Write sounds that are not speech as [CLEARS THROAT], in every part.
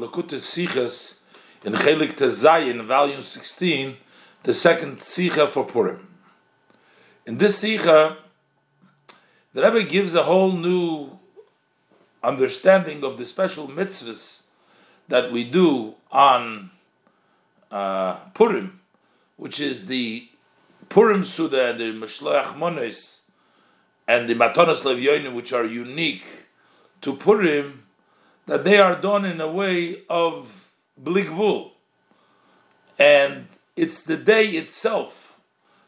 Lakutas Sichas in Chelik Tezayin, volume 16, the second Sicha for Purim. In this Sicha, the Rebbe gives a whole new understanding of the special mitzvahs that we do on uh, Purim, which is the Purim Suda and the Mishloach Mones and the Matonas Levyonim, which are unique to Purim, that they are done in a way of Bligvul. And it's the day itself,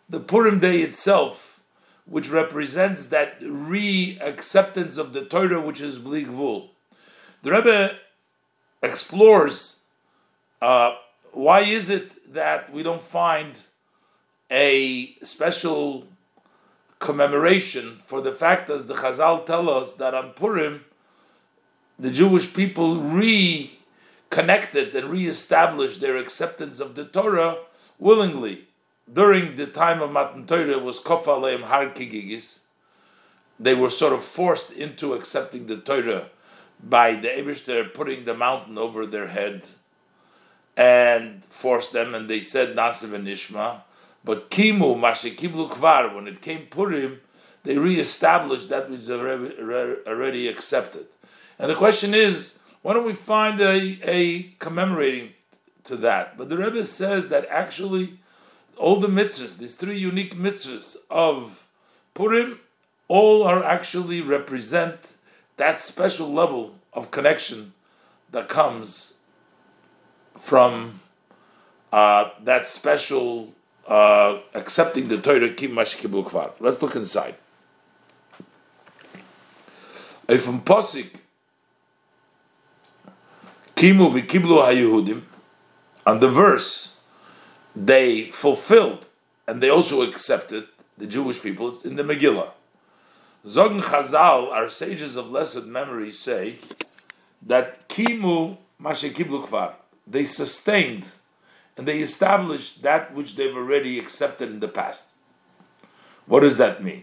the Purim day itself, which represents that re acceptance of the Torah, which is Bligvul. The Rebbe explores uh, why is it that we don't find a special commemoration for the fact, as the Chazal tell us, that on Purim, the Jewish people reconnected and re-established their acceptance of the Torah willingly. During the time of Matan Torah was Kof Aleim Har Kigigis. They were sort of forced into accepting the Torah by the Eberster putting the mountain over their head and forced them, and they said Nasiv and Ishma. But Kimu, Mashekiblu Kvar, when it came Purim, they re-established that which they already accepted. And the question is, why don't we find a, a commemorating to that? But the Rebbe says that actually all the mitzvahs, these three unique mitzvahs of Purim, all are actually represent that special level of connection that comes from uh, that special uh, accepting the Torah. Let's look inside. If Posik, Kimu v'kiblu hayuhudim, on the verse, they fulfilled and they also accepted the Jewish people in the Megillah. Zogn Chazal, our sages of blessed memory, say that Kimu Mashekiblu Kvar, they sustained and they established that which they've already accepted in the past. What does that mean?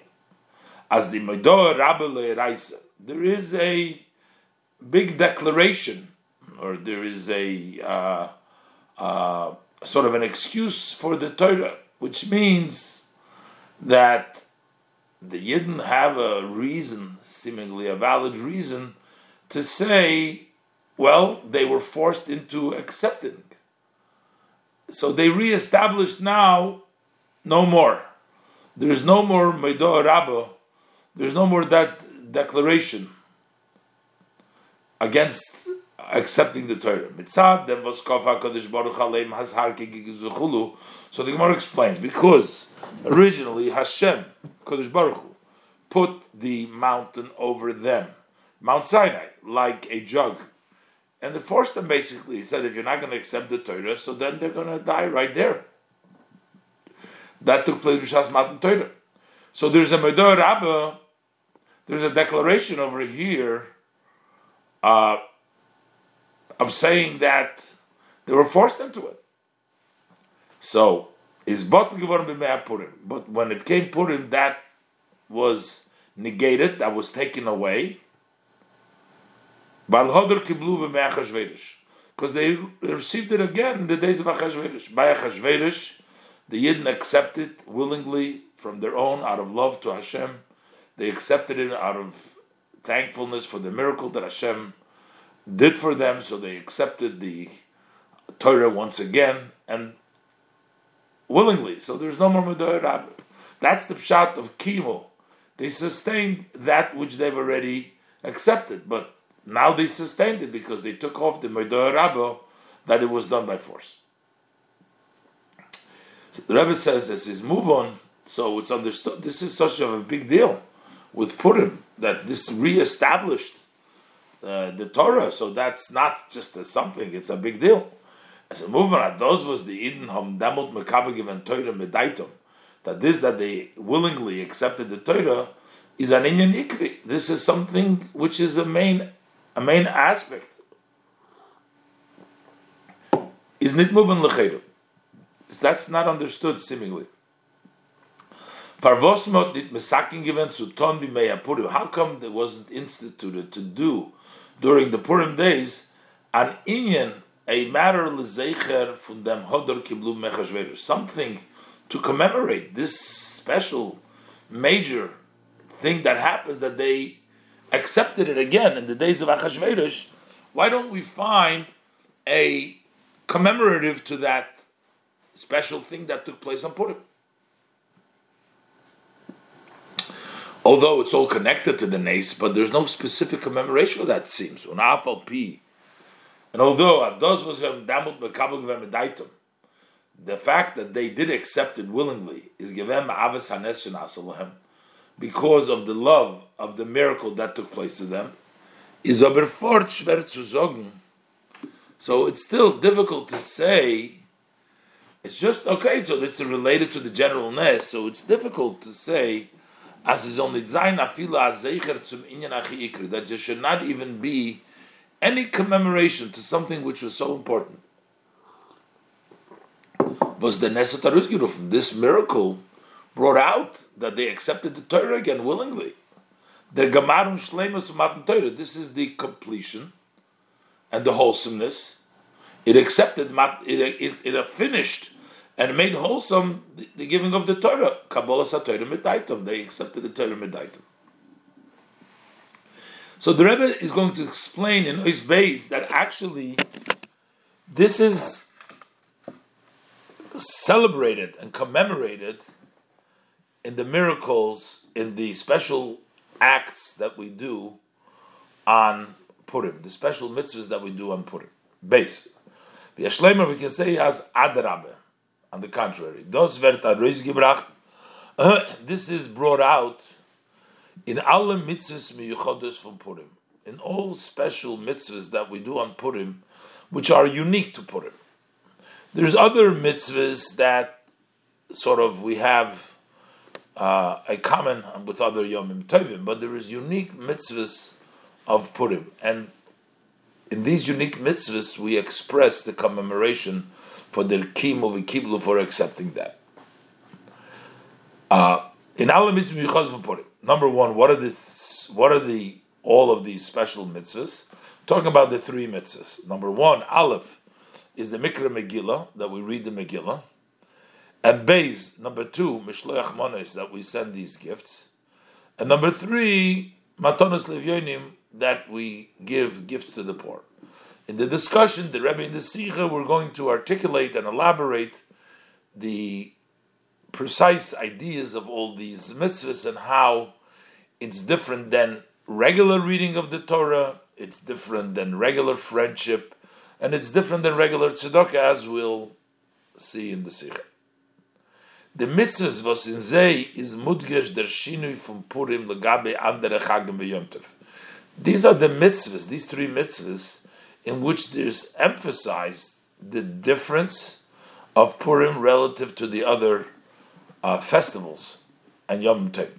As the Meidor Rabbi Raisa, there is a big declaration, or there is a uh, uh, sort of an excuse for the Torah, which means that the Yidden have a reason, seemingly a valid reason, to say, well, they were forced into accepting so they reestablished now no more. There is no more Meido Rabba. There's no more that declaration against accepting the Torah. Then Baruch. So the Gemara explains because originally Hashem Kodesh Baruch Hu, put the mountain over them, Mount Sinai, like a jug and they forced them basically. He said, if you're not going to accept the Torah, so then they're going to die right there. That took place with Shas Matan Torah. So there's a Medor Rabbah, there's a declaration over here uh, of saying that they were forced into it. So, is But when it came Purim, that was negated, that was taken away. Because they received it again in the days of Achashverosh. By Achashverosh, the Yidden accepted willingly from their own, out of love to Hashem. They accepted it out of thankfulness for the miracle that Hashem did for them, so they accepted the Torah once again and willingly. So there's no more Medoy Rabbi. That's the pshat of Kimo. They sustained that which they've already accepted, but now they sustained it because they took off the Medoy Rabbo that it was done by force. So the Rebbe says, as his move on, so it's understood. This is such a big deal with Purim that this reestablished uh, the Torah. So that's not just a something; it's a big deal. As a movement, those was the Eden Hom Damot Mekabel and Torah Medaitum. That this that they willingly accepted the Torah is an Inyan Ikri. This is something which is a main a main aspect is not moving lechedu. That's not understood seemingly. Farvosmot did mesaking given to Purim. How come it wasn't instituted to do during the Purim days an inyan, a matter lezecher from them hodor kiblu something to commemorate this special, major thing that happens that they accepted it again in the days of Achashverosh. Why don't we find a commemorative to that special thing that took place on Purim? Although it's all connected to the Nace, but there's no specific commemoration for that, seems. And although Ados was damut mekabel the fact that they did accept it willingly is given ma'avas hanes because of the love of the miracle that took place to them. Is. So it's still difficult to say. It's just okay. So it's related to the general ness. So it's difficult to say as is only zayin afila azecher zum inyan achi that there should not even be any commemoration to something which was so important was the Nesat from This miracle brought out that they accepted the Torah again willingly. The Gamarum Shlemus Matan Torah. This is the completion and the wholesomeness. It accepted, it, it, it finished and made wholesome the, the giving of the Torah. Kabbalah Torah Midaitum. They accepted the Torah Midaitum. So the Rebbe is going to explain in his base that actually this is celebrated and commemorated in the miracles, in the special acts that we do on Purim, the special mitzvahs that we do on Purim. Base. V'yashlemer, we can say as Adarabe. On the contrary. [CLEARS THROAT] This is brought out in alle mitzvahs from Purim, in all special mitzvahs that we do on Purim, which are unique to Purim. There's other mitzvahs that sort of we have uh, a common with other Yomim Tovim, but there is unique mitzvahs of Purim. And in these unique mitzvahs, we express the commemoration for the kimu v'kiblu for accepting that. Uh, in for number one, what are the what are the all of these special mitzvahs? Talking about the three mitzvahs. Number one, Aleph is the Mikra Megillah, that we read the Megillah. And Beis, number two, Mishloach Mones, that we send these gifts. And number three, Matonos Levyonim, that we give gifts to the poor. In the discussion, the Rebbe in the Sikha, we're going to articulate and elaborate the precise ideas of all these mitzvahs and how it's different than regular reading of the Torah, it's different than regular friendship, and it's different than regular tzedakah, as we'll see in the sikha. The mitzvahs was in is mudgesh der shinui from Purim legabe andere chagim. These are the mitzvahs, these three mitzvahs, in which there's emphasized the difference of Purim relative to the other uh, festivals and Yom Tov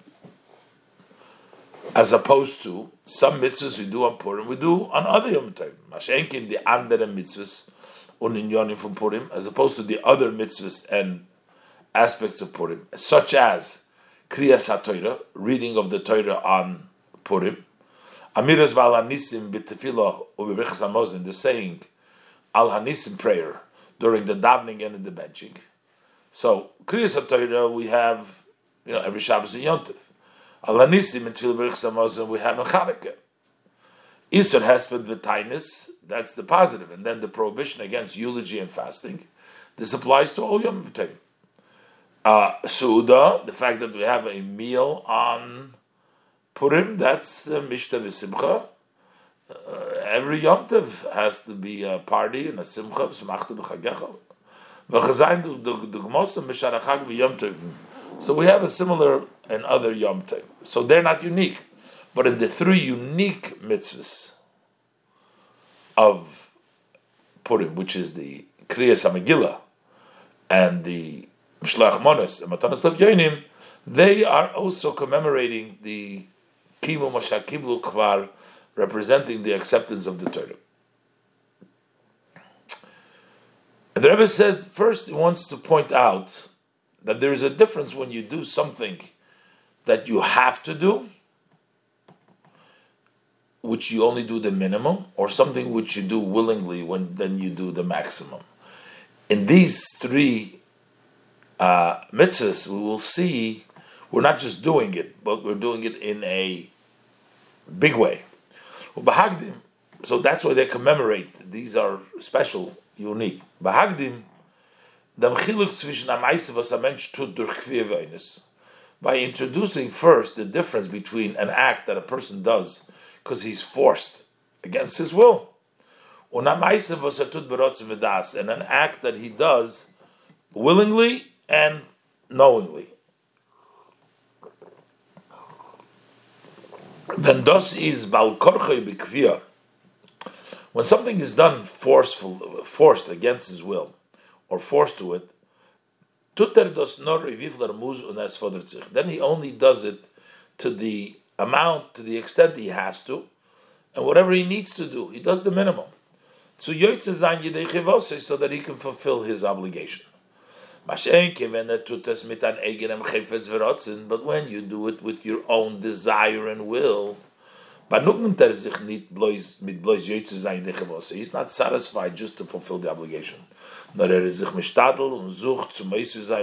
as opposed to some mitzvahs we do on Purim, we do on other Yom Tov. Mashenkin, the andere mitzvahs, uninyonim from Purim, as opposed to the other mitzvahs and aspects of Purim, such as Kriyas HaTorah, reading of the Torah on Purim, Amiras Valanisim b'tefillah u'bebrichas hamozin, the saying Al Hanisim prayer during the davening and in the benching. So Kriyas HaTorah we have, you know, every Shabbos and Yom Tov. Alanisim and Tefillah Berich Samazim we have in Chanukah. Isur Hesped V'tainis, that's the positive, and then the prohibition against eulogy and fasting. This applies to all Yom Tov. Uh, Suda, the fact that we have a meal on Purim, that's uh, Mishta V'Simcha. Uh, every Yom Tov has to be a party and a Simcha, V'Smachta V'Chagecha. So we have a similar and other Yom Tov. So they're not unique. But in the three unique mitzvahs of Purim, which is the Kriyas HaMegillah and the Mishlach Monos and Matanas Yoinim, they are also commemorating the Kimu Mashak Kiblu Kvar, representing the acceptance of the Torah. And the Rebbe says, first he wants to point out that there is a difference when you do something that you have to do which you only do the minimum, or something which you do willingly when then you do the maximum. In these three uh, mitzvahs, we will see we're not just doing it, but we're doing it in a big way. So that's why they commemorate. These are special, unique. Bahagdim, by introducing first the difference between an act that a person does because he's forced against his will, and an act that he does willingly and knowingly. When das is when something is done forceful, forced against his will, or forced to it, then he only does it to the amount, to the extent he has to, and whatever he needs to do, he does the minimum. So that he can fulfill his obligation. But when you do it with your own desire and will, he's not satisfied just to fulfill the obligation. Er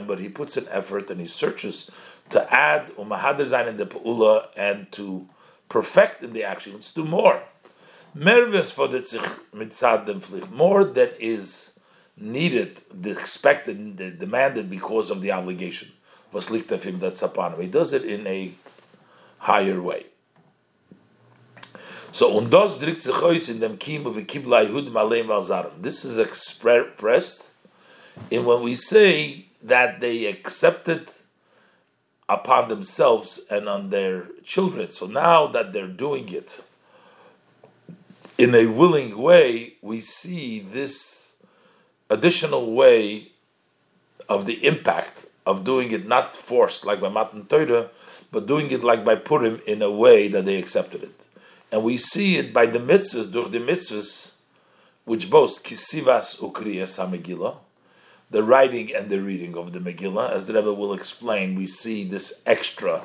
but he puts an effort and he searches to add in the and to perfect in the action. Let's do more. Mervis for the more that is needed, the expected, the demanded because of the obligation. Was liegt of him that's upon him. He does it in a higher way. So und das drückt in dem Kim of Kibla Yehud Malem Valzarim. This is expressed in when we say that they accepted upon themselves and on their children. So now that they're doing it in a willing way, we see this additional way of the impact of doing it not forced like by Matan Torah, but doing it like by Purim in a way that they accepted it. And we see it by the mitzvahs, durch the mitzvahs, which boast kisivas ukriyas ha the writing and the reading of the Megillah. As the Rebbe will explain, we see this extra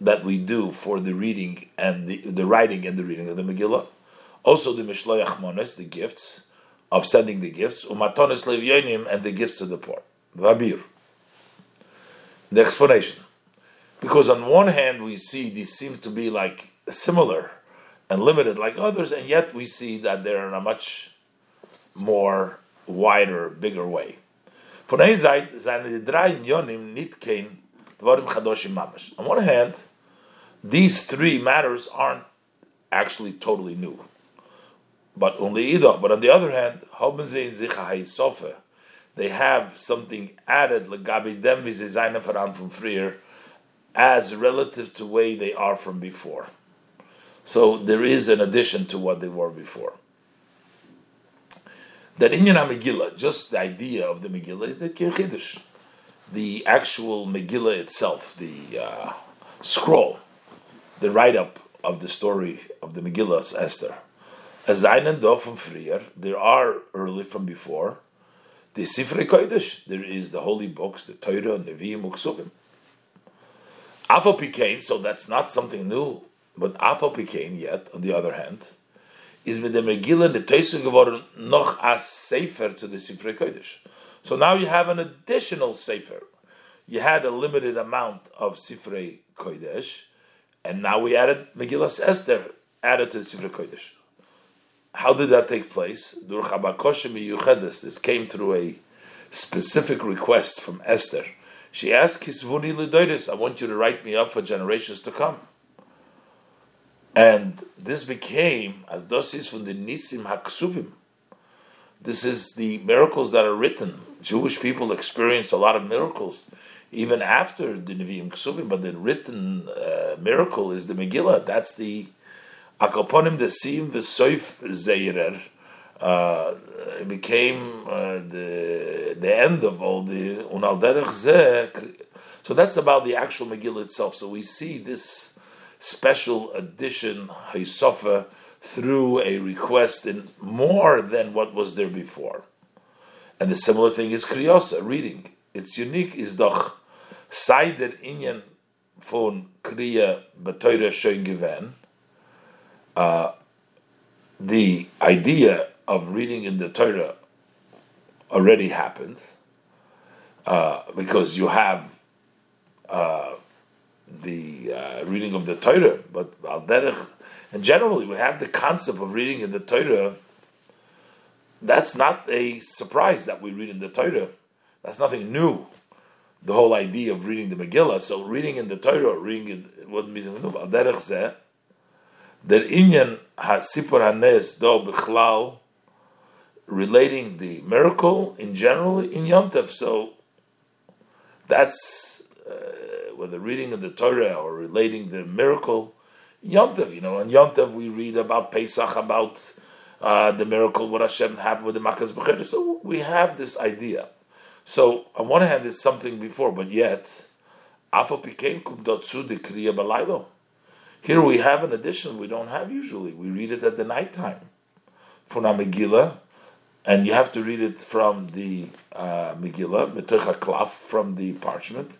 that we do for the reading and the, the writing and the reading of the Megillah. Also the Mishloach Mones, the gifts, of sending the gifts, umatonis levyonim, and the gifts to the poor. Vabir. The explanation. Because on one hand, we see these seem to be like similar and limited like others, and yet we see that they're in a much more wider, bigger way. On one hand, these three matters aren't actually totally new. But only idach. But on the other hand, they have something added legabi dem from freer as relative to way they are from before. So there is an addition to what they were before. That in Megillah, just the idea of the Megillah is that Kirchidish, the actual Megillah itself, the uh, scroll, the write up of the story of the Megillah Esther as einen do from frier, there are early from before, the Sifrei Kodesh, there is the holy books, the Torah, and Nevi'im, Uksuvim. Afal Pikain, so that's not something new, but Afal Pikain yet, on the other hand, is with the Megillah, the Teise geworden, noch as Sefer to the Sifrei Kodesh. So now you have an additional Sefer. You had a limited amount of Sifrei Kodesh, and now we added Megillah Esther, added to the Sifrei Kodesh. How did that take place? This came through a specific request from Esther. She asked Kisvuni Lidoidis, I want you to write me up for generations to come. And this became, as dosis from the Nisim Haksuvim. This is the miracles that are written. Jewish people experienced a lot of miracles even after the Nevi'im Ksuvim, but the written uh, miracle is the Megillah. That's the Akoponim desim v'soif zeirer. Uh, it became uh, the the end of all the unal derech So that's about the actual Megillah itself. So we see this special addition Haisofa through a request in more than what was there before. And the similar thing is Kriyosa, reading. It's unique is doch Seider Inyan von Kriya Betoira Schön gewähnt uh, the idea of reading in the Torah already happened uh, because you have uh, the uh, reading of the Torah, but and generally we have the concept of reading in the Torah. That's not a surprise that we read in the Torah. That's nothing new. The whole idea of reading the Megillah. So reading in the Torah, reading in what means der inyan hasipur hanes do bichlal, relating the miracle in general in Yom Tov. So that's uh, whether reading of the Torah or relating the miracle. Yom Tov, you know, on Yom Tov we read about Pesach, about uh, the miracle, what Hashem happened with the Makkah's Bechir. So we have this idea. So on one hand, it's something before, but yet, here we have an addition we don't have usually. We read it at the night time for Megillah, and you have to read it from the uh, Megillah, Metocha Klaf, from the parchment,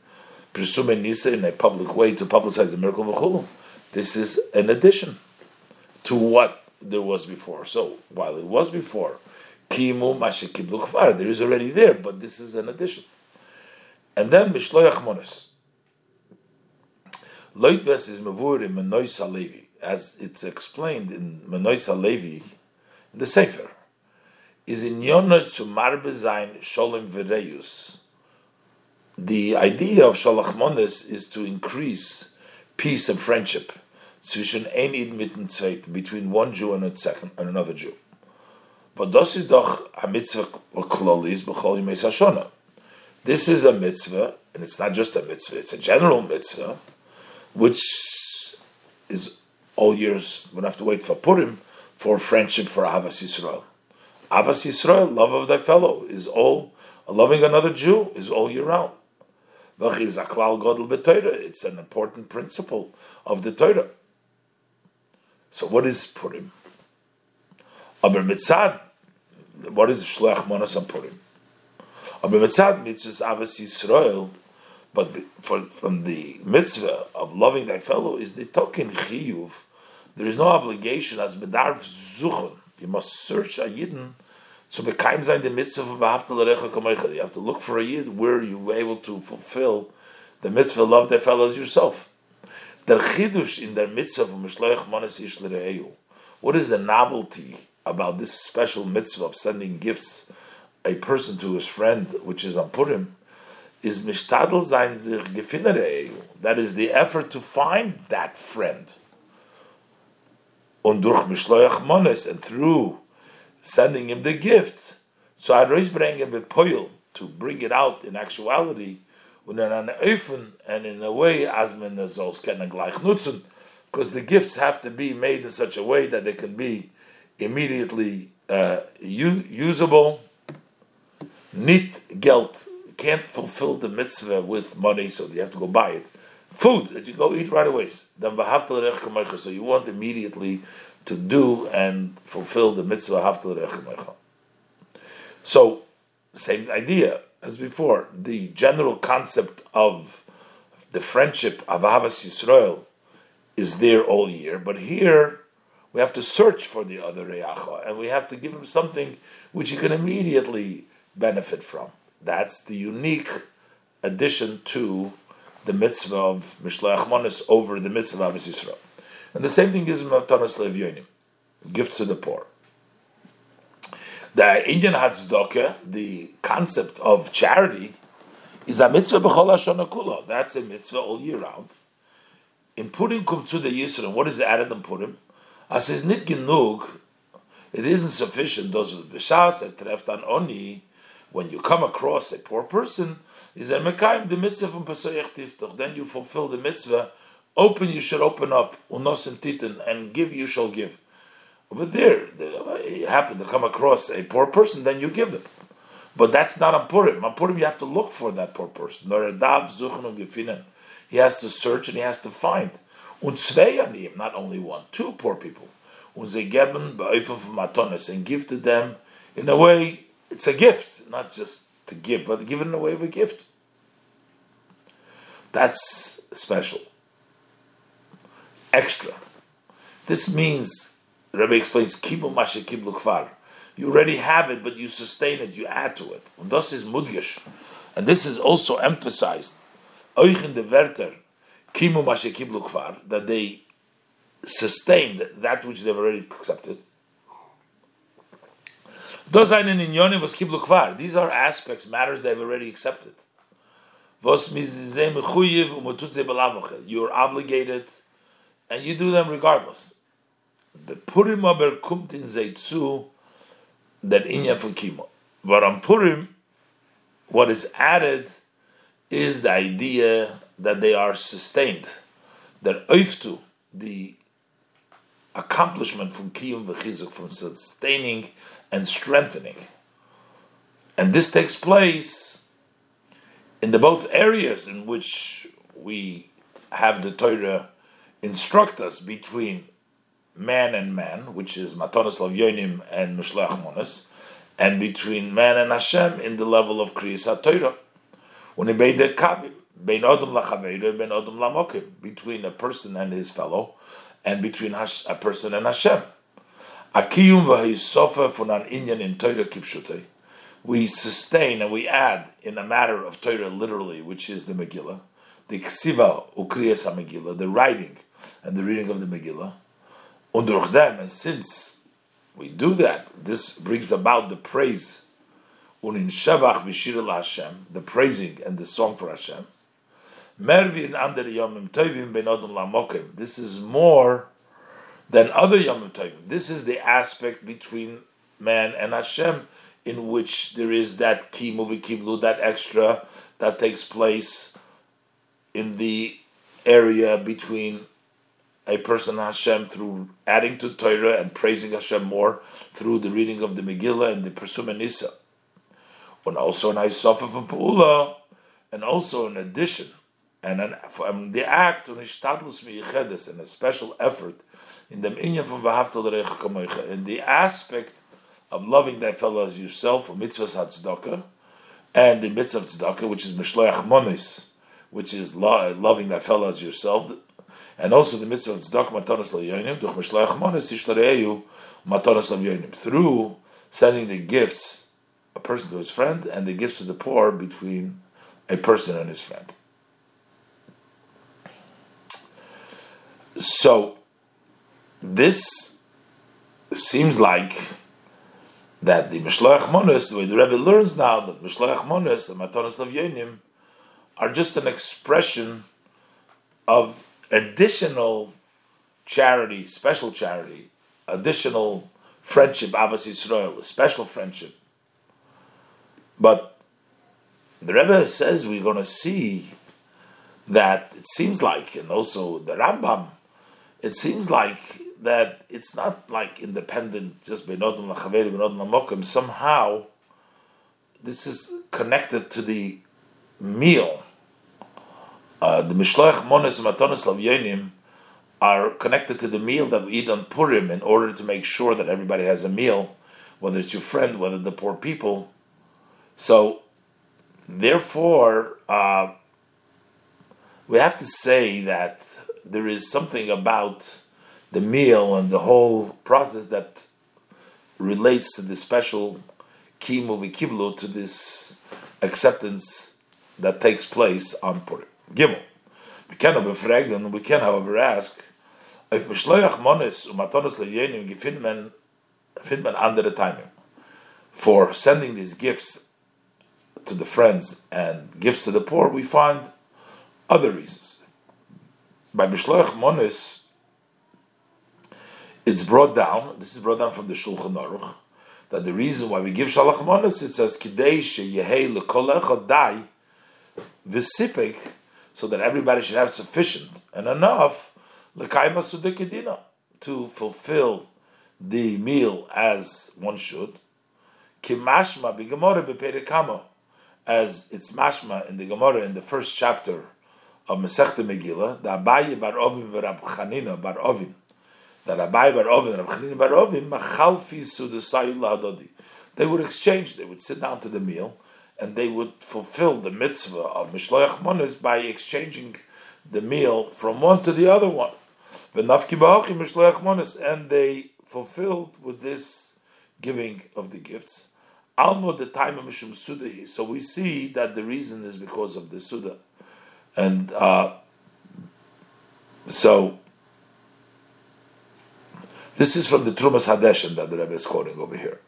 Presume Nisa in a public way to publicize the miracle of Chulu. This is an addition to what there was before. So while it was before, Kimu Mashekiblu Kfar, there is already there, but this is an addition. And then Mishloyach Monis. Loitves is Mavur in Menois as it's explained in Menois Levi, in the Sefer is in Yonot zu Marbezain Sholem Vereus. The idea of Shalachmones is to increase peace and friendship zwischen ein Id between one Jew and, second, and another Jew. But das ist doch a mitzvah. This is a mitzvah, and it's not just a mitzvah, it's a general mitzvah, which is all years, we have to wait for Purim, for friendship for Avas Yisrael. Avas Yisrael, love of thy fellow, is all loving another Jew is all year round. It's an important principle of the Torah. So what is Purim? Aber mitzad, what is Shleach Monas on Purim? Aber mitzad mitzvahs Avas Yisrael, but for, from the mitzvah of loving thy fellow is the token chiyuv. There is no obligation as medarv zuchon. You must search a yidden so Zayin the mitzvah of You have to look for a yid where you were able to fulfill the mitzvah, love their fellows yourself. The chidush in der mitzvah of Mishloach Manas Ish What is the novelty about this special mitzvah of sending gifts a person to his friend, which is on Purim, is mishtadel zayin sich That is the effort to find that friend. Und durch Mishloach Manas, and through sending him the gift. So I always bring him a poil to bring it out in actuality, and in a way, as men can gleich nutzen, because the gifts have to be made in such a way that they can be immediately uh, usable. Nit geld can't fulfill the mitzvah with money, so you have to go buy it. Food that you go eat right away. Then so you want immediately to do and fulfill the mitzvah So, same idea as before. The general concept of the friendship of Ahavas Yisrael is there all year, but here we have to search for the other reyacha, and we have to give him something which he can immediately benefit from. That's the unique addition to the mitzvah of Mishloach Monis over the mitzvah of Yisrael. And the same thing is Matanas Levyonim, gifts to the poor. The Indian Hatzdaka, the concept of charity, is a mitzvah b'chol kula. That's a mitzvah all year round. In Purim kum to the Yisrael, what is added in Purim? As is nit genug, it isn't sufficient. Those b'shas et treftan oni, when you come across a poor person, is the mitzvah from. Then you fulfill the mitzvah Open, you should open up, unos and titan, and give, you shall give. Over there, you happen to come across a poor person, then you give them. But that's not on Purim. On Purim, you have to look for that poor person. He has to search and he has to find. Not only one, two poor people. And give to them in a way, it's a gift, not just to give, but give it in a way of a gift. That's special extra. This means, Rabbi explains, kibu mashe kiblu kfar. You already have it, but you sustain it, you add to it. And this is mudgish. And this is also emphasized. Euch in the Werter, kimu mashe kiblu kfar, that they sustained that which they've already accepted. These are aspects, matters they've already accepted. You're obligated, and you do them regardless. The Purim aber kommt in Zeitzu, that inya for kimo. But on Purim, what is added is the idea that they are sustained, that oiftu, the accomplishment from kiyum v'chizuk, from sustaining and strengthening. And this takes place in the both areas in which we have the Torah instruct us between man and man, which is Matonis Lavyonim and Mishlech Monas, and between man and Hashem in the level of Kriyas HaTorah. When he made the Kabim, Ben Odom Lachaveira, Ben Odom Lamokim, between a person and his fellow, and between a person and Hashem. Akiyum v'hayisofa funan inyan in Torah kipshutei. We sustain and we add in a matter of Torah literally, which is the Megillah, the ksiva ukriyas Megillah, the writing and the reading of the Megillah. Under them, and since we do that, this brings about the praise. Unin shevach b'shir Hashem, the praising and the song for Hashem. Mervin under yomim tovim ben odom lamokim. This is more than other Yom Tovim. This is the aspect between man and Hashem in which there is that ki movie kiblu, that extra that takes place in the area between a person Hashem through adding to Torah and praising Hashem more through the reading of the Megillah and the Persuma Nisa. And also an Aisofa from Pula, and also in addition, and an, from the act and a special effort in the inyan from in the aspect of loving thy fellow as yourself, or mitzvahs hatzdaka, and the mitzvah of tzedakah, which is mishloach monis, which is lo- uh, loving thy fellow as yourself, and also the mitzvah of tzedakah matanas layonim, duch mishloach monis yishlareu matanas layonim, through sending the gifts, a person to his friend, and the gifts to the poor between a person and his friend. So, this seems like that the Mishloach Monos, the way the Rebbe learns now that Mishloach Monos and Matonos Lavyonim are just an expression of additional charity, special charity, additional friendship, Abbas Yisrael, a special friendship. But the Rebbe says we're going to see that it seems like, and also the Rambam, it seems like that it's not like independent, just benodum lachaveri, benodum lamokim. Somehow, this is connected to the meal. Uh, the mishloach mones matonis lavyonim are connected to the meal that we eat on Purim in order to make sure that everybody has a meal, whether it's your friend, whether the poor people. So, therefore, uh, we have to say that there is something about the meal and the whole process that relates to the special key kimu v'kiblu to this acceptance that takes place on Purim. Gimel. We can befragen, we can however ask, if Mishloach Monis umatonos leyenim timing for sending these gifts to the friends and gifts to the poor, we find other reasons. By Mishloach Monis, it's brought down. This is brought down from the Shulchan Aruch that the reason why we give shalach manas it says kidei sheyehei lekol dai v'sipik so that everybody should have sufficient and enough lekayma sudekidina to fulfill the meal as one should. Kimashma b'gemara b'perikamo as it's mashma in the Gemara in the first chapter of Masechta Megillah, the Abaye bar Ovin v'Rab Chanina bar Ovin that Abai bar Ovin and Rabchanin bar Ovin machalfi sudasayul They would exchange. They would sit down to the meal, and they would fulfill the mitzvah of mishloach monas by exchanging the meal from one to the other one. and they fulfilled with this giving of the gifts. Almo the time of Mishum Sudahi. So we see that the reason is because of the Suda. And uh, so this is from the Trumas Hadeshen that the Rebbe is quoting over here.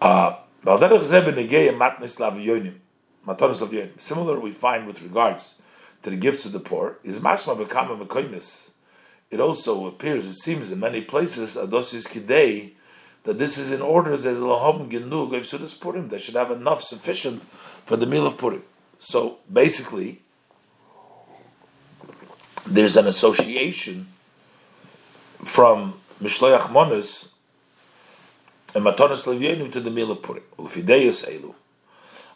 Uh, Similar we find with regards to the gifts of the poor is mashma bekama mekoimis. It also appears, it seems, in many places adosis kidei that this is in order as lahom genug of purim. They should have enough sufficient for the meal of purim. So basically, there's an association from Mishloach Monis and Matonis Levienu to the meal of Purim. Ulfideyas Elu.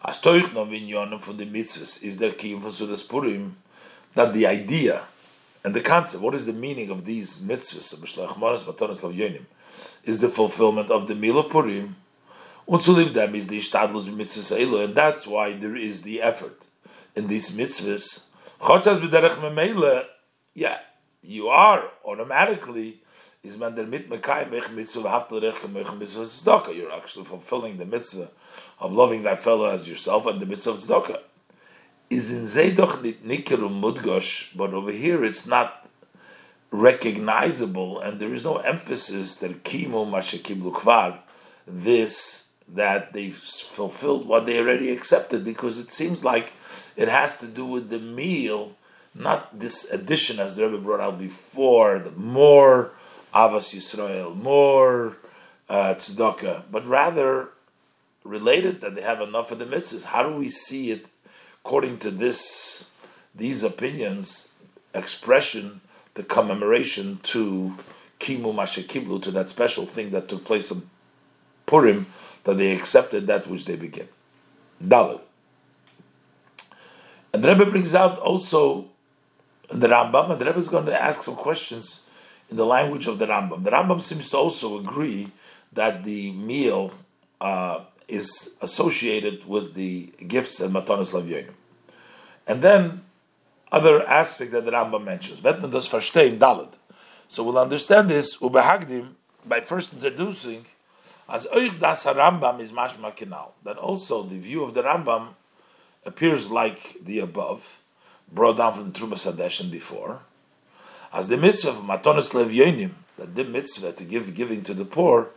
As toich no vinyonim for the mitzvahs is there kiyim for Sudas Purim that the idea and the concept, what is the meaning of these mitzvahs of Mishloach Monis, Matonis Levienim, is the fulfillment of the meal of Purim. Zu them is the Ishtadlus mitzvahs Elu, and that's why there is the effort in these mitzvahs. Chotzas b'derech memele, yeah, you are automatically is man der mitzvah mitzvah. You're actually fulfilling the mitzvah of loving that fellow as yourself and the mitzvah of tzedakah. Is in zaydoch nit mudgosh, but over here it's not recognizable and there is no emphasis that kimu mashakiblu kvar, this that they've fulfilled what they already accepted because it seems like it has to do with the meal, not this addition as the Rebbe brought out before, the more Avas Yisrael, more uh, tzedakah, but rather related that they have enough of the mitzvahs. How do we see it according to this, these opinions, expression, the commemoration to Kimu Mashekiblu, to that special thing that took place in Purim, that they accepted that which they begin. Dalad. And the Rebbe brings out also the Rambam, and the Rebbe is going to ask some questions in the language of the Rambam. The Rambam seems to also agree that the meal uh, is associated with the gifts and matanos lavyonim. And then other aspect that the Rambam mentions. Vetna does verstehen Dalit. So we'll understand this ubehagdim by first introducing as oich das Rambam is mashma kinal. That also the view of the Rambam appears like the above, brought down from the Trumas Hadeshen before as the mitzvah of matonis levyonim, that the mitzvah to give giving to the poor,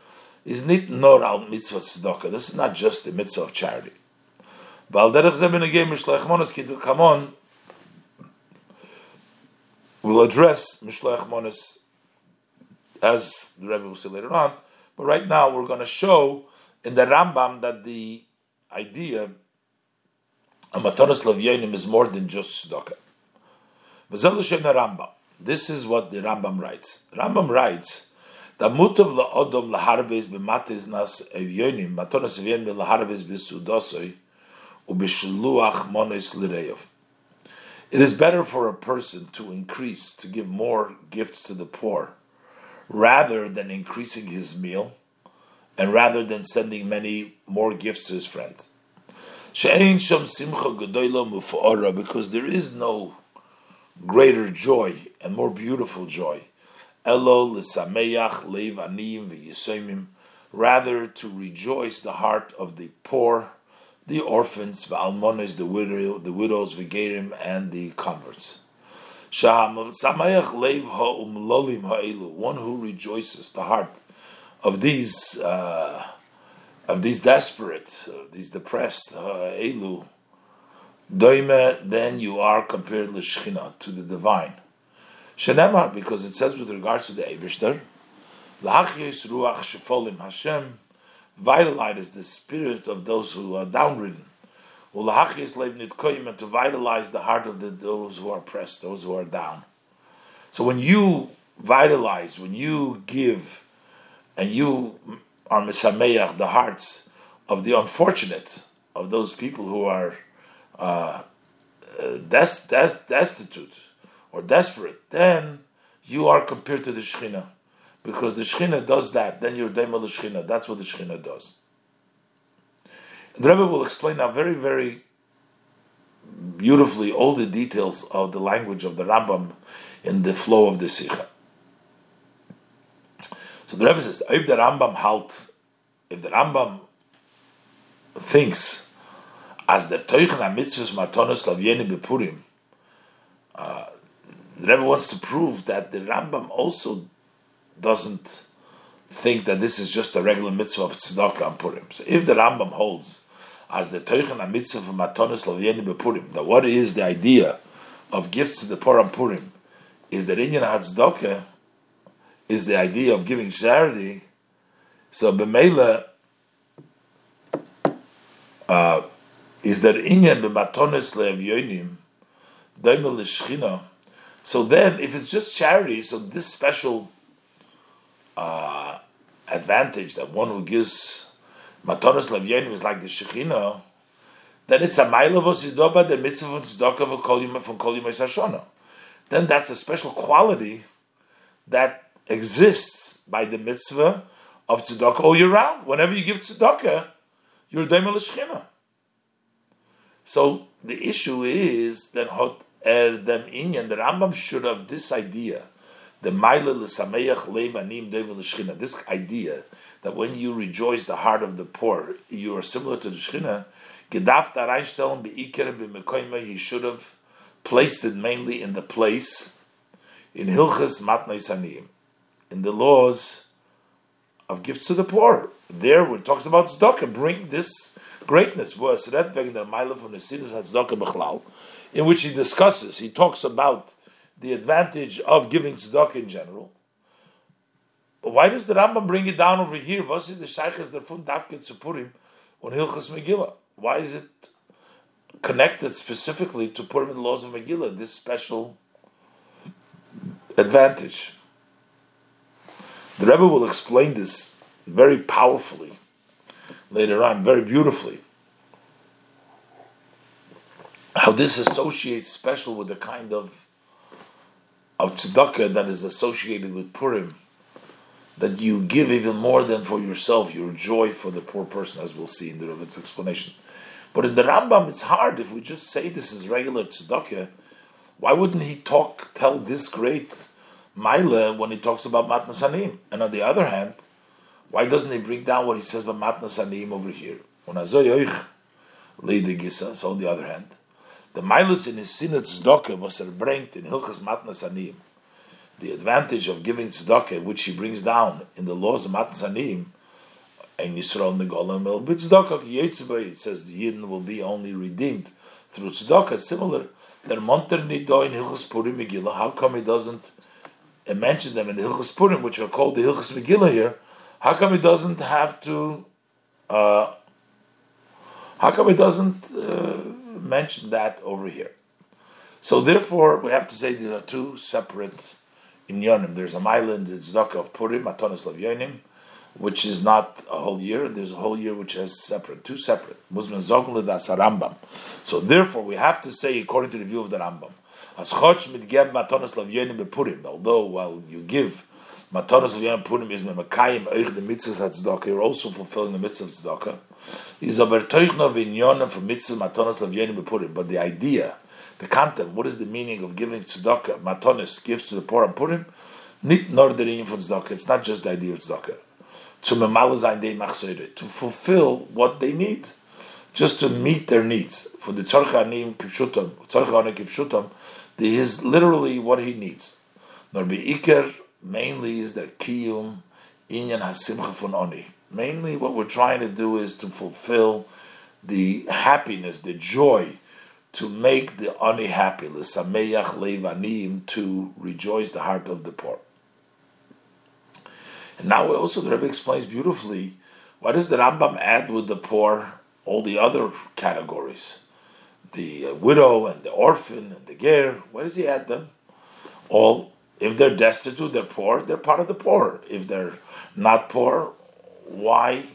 is not nor al mitzvah tzedakah. This is not just the mitzvah of charity. Will address mishloach monos as the Rebbe will say later on. But right now we're going to show in the Rambam that the idea of matonis levyonim is more than just tzedakah. Rambam. This is what the Rambam writes. Rambam writes that mutav la'odom laharbez b'matiz nas evyonim matonas evyonim laharbez b'sudosoi u'b'shluach monis l'reyov. It is better for a person to increase, to give more gifts to the poor, rather than increasing his meal, and rather than sending many more gifts to his friend. Because there is no greater joy and more beautiful joy. Elo l'sameach leiv aniyim rather to rejoice the heart of the poor, the orphans, v'almones, the widow, the widows, v'gerim, and the converts. Leiv ha'umlolim ha'elu, one who rejoices the heart of these uh, of these desperate, these depressed elu. Doime, then you are compared l'shchina to the divine. Shenemar, because it says with regards to the Eberster, L'hachyos ruach shefolim Hashem, vitalize the spirit of those who are downridden. L'hachyos lev nitkoyim, to vitalize the heart of the, those who are pressed, those who are down. So when you vitalize, when you give, and you are misameach, the hearts of the unfortunate, of those people who are uh, des- des- destitute or desperate, then you are compared to the Shechina. Because the Shechina does that, then you're Dema the Shechina. That's what the Shechina does. The Rebbe will explain now very, very beautifully all the details of the language of the Rambam in the flow of the Sikha. So the Rebbe says, if the Rambam halt, if the Rambam thinks as the Teuchen HaMitzvahs Matonos Lavyeni Bepurim, uh, the Rebbe wants to prove that the Rambam also doesn't think that this is just a regular mitzvah of tzedakah and Purim. So if the Rambam holds as the Teuchen HaMitzvah of Matonos Lavyeni Bepurim, that what is the idea of gifts to the and Purim is that Inyan HaTzedakah is the idea of giving charity. So b'meila uh, is that inyan b'matones le'avyonim daimel l'shchina. So then, if it's just charity, so this special uh, advantage that one who gives matones le'avyonim is like the shechina, then it's a mile of osidoba the mitzvah tzedakah from kol yimei Then that's a special quality that exists by the mitzvah of tzedakah all year round. Whenever you give tzedakah, you're daimel l'shchina. So the issue is that hot er dem inyan, the Rambam should have this idea, the maila l'sameach levanim daimel l'shchina, this idea that when you rejoice the heart of the poor, you are similar to the shchina. Gedaft areinstellen beikere b'mekoyma, he should have placed it mainly in the place in Hilchas Matnei Saniyim in the laws of gifts to the poor. There, it talks about tzedakah, bring this greatness. In which he discusses, he talks about the advantage of giving tzedakah in general. Why does the Rambam bring it down over here? The on Hilchas Megillah? Why is it connected specifically to Purim the laws of Megillah? This special advantage. The Rebbe will explain this very powerfully later on, very beautifully. How this associates special with the kind of of tzedakah that is associated with Purim, that you give even more than for yourself, your joy for the poor person, as we'll see in the Rebbe's explanation. But in the Rambam, it's hard if we just say this is regular tzedakah. Why wouldn't he talk, tell this great Maila when he talks about Matnas Anim. And on the other hand, why doesn't he bring down what he says about Matnas Anim over here? So on the other hand, the Mailus in his Sinat Tzedakah was er bringt in Hilchas Matnas Anim. The advantage of giving tzedakah, which he brings down in the laws of Matnas Anim, and Yisrael Negolim El B'Tzedakah it says the Yidden will be only redeemed through tzedakah. Similar, that Monter Nido in Hilchas Purim Megillah, how come he doesn't and mentioned them in the Hilchas Purim, which are called the Hilchas Megillah here, how come he doesn't have to? Uh, how come he doesn't uh, mention that over here? So therefore, we have to say these are two separate inyanim. There's a island, it's Tzedakah of Purim, Matonis Lavyonim, which is not a whole year, and there's a whole year which has separate, two separate. Muslim Zogla das Rambam. So therefore, we have to say according to the view of the Rambam. As chotch mitgeb matonos lavyonim bepurim. Although while you give matonos lavyonim purim is memakayim oich the mitzvahs tzedakah, you're also fulfilling the mitzvah tzedakah. Is aber teuchno vinyonim for mitzvah matonos lavyonim bepurim. But the idea, the content, what is the meaning of giving tzedakah, matonos, gifts to the poor and purim? Nit nor the reading for tzedakah. It's not just the idea of tzedakah. To fulfill what they need just to meet their needs. For the tzarchanim kipshutam, tzarchanim kipshutam, is literally what he needs. Nor iker mainly is their kiyum inyan hasimcha fun oni. Mainly, what we're trying to do is to fulfill the happiness, the joy, to make the oni happy, l'sameyach levanim, to rejoice the heart of the poor. And now also the Rebbe explains beautifully why does the Rambam add with the poor all the other categories? The uh, widow and the orphan and the ger. Where does he add them? All, if they're destitute, they're poor, they're part of the poor. If they're not poor, why,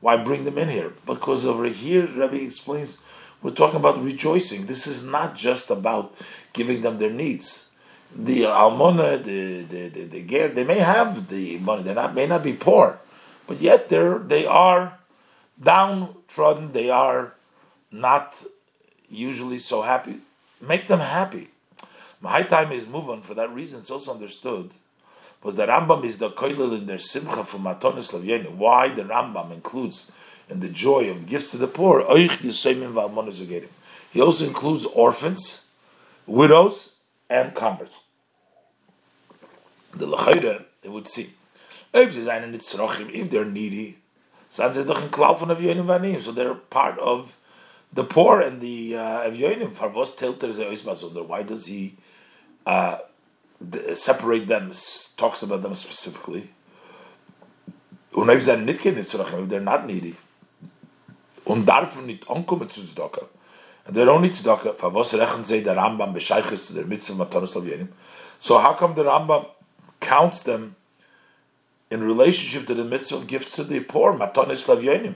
why bring them in here? Because over here, Rabbi explains, we're talking about rejoicing. This is not just about giving them their needs. The almona, the the, the, the ger, they may have the money. They not may not be poor, but yet they're they are downtrodden. They are not usually so happy. Make them happy. My time is moving for that reason. It's also understood was that Rambam is the koilel in their simcha from Matonis Lavyenim. Why the Rambam includes in the joy of the gifts to the poor. He also includes orphans, widows, and converts. The lechayre, it would seem, if they're needy, so they're part of the poor and the uh, Why does he uh, separate them? Talks about them specifically. If they're not needy, und darf nicht ankommen zu Tzedakah. And they don't need tzedakah. For was rechen say the Rambam bescheiches to their mitzvah matanos lavyenim. So how come the Rambam counts them in relationship to the mitzvah of gifts to the poor, matanos lavyenim?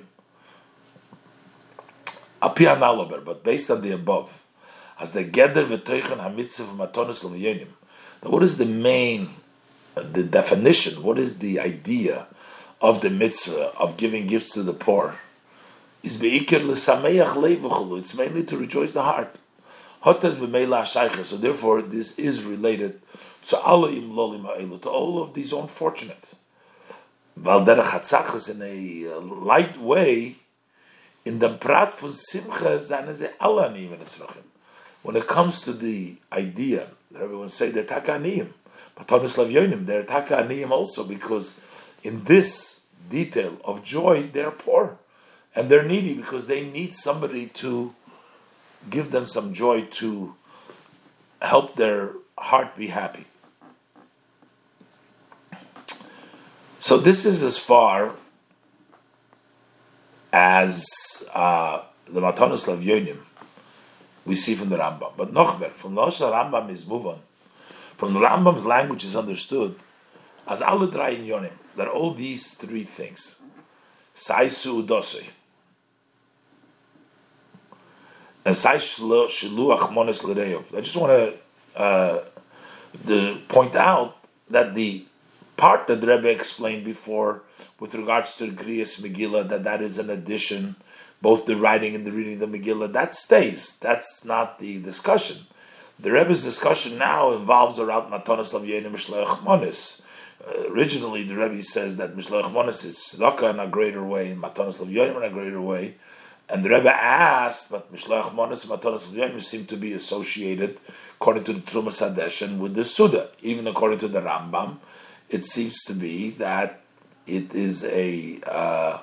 Api analober, but based on the above, as the geder v'toichen ha-mitzvah matanos lavyenim. What is the main, the definition? What is the idea of the mitzvah of giving gifts to the poor? is. It's mainly to rejoice the heart. So therefore, this is related to to all of these unfortunate. Valderach hatzachas in a uh, light way, in the prat von simcha zane ze alla niven When it comes to the idea, everyone say they're takaniyim, but Tonis Lavyonim, they're takaniyim also, because in this detail of joy, they're poor and they're needy because they need somebody to give them some joy to help their heart be happy. So this is as far as uh, the Matanos Lavyonim we see from the Rambam. But Nochber, from the Rambam is moved From the Rambam's language is understood as alle drei Yonim, that all these three things, Saisu Dosei, and Shiluach Monis I just want to uh, to point out that the part that the Rebbe explained before with regards to the Kriyas Megillah, that that is an addition, both the writing and the reading of the Megillah, that stays. That's not the discussion. The Rebbe's discussion now involves around Matanas Lavyenim Mishleach Monis. Uh, originally, the Rebbe says that Mishleach Monis is Tzedakah in a greater way, and Matanas Lavyenim in a greater way. And the Rebbe asked, but Mishloach Monas and Matanas Yom seem to be associated, according to the Truma Trumas Hadeshen, with the Suda. Even according to the Rambam, it seems to be that it is a uh,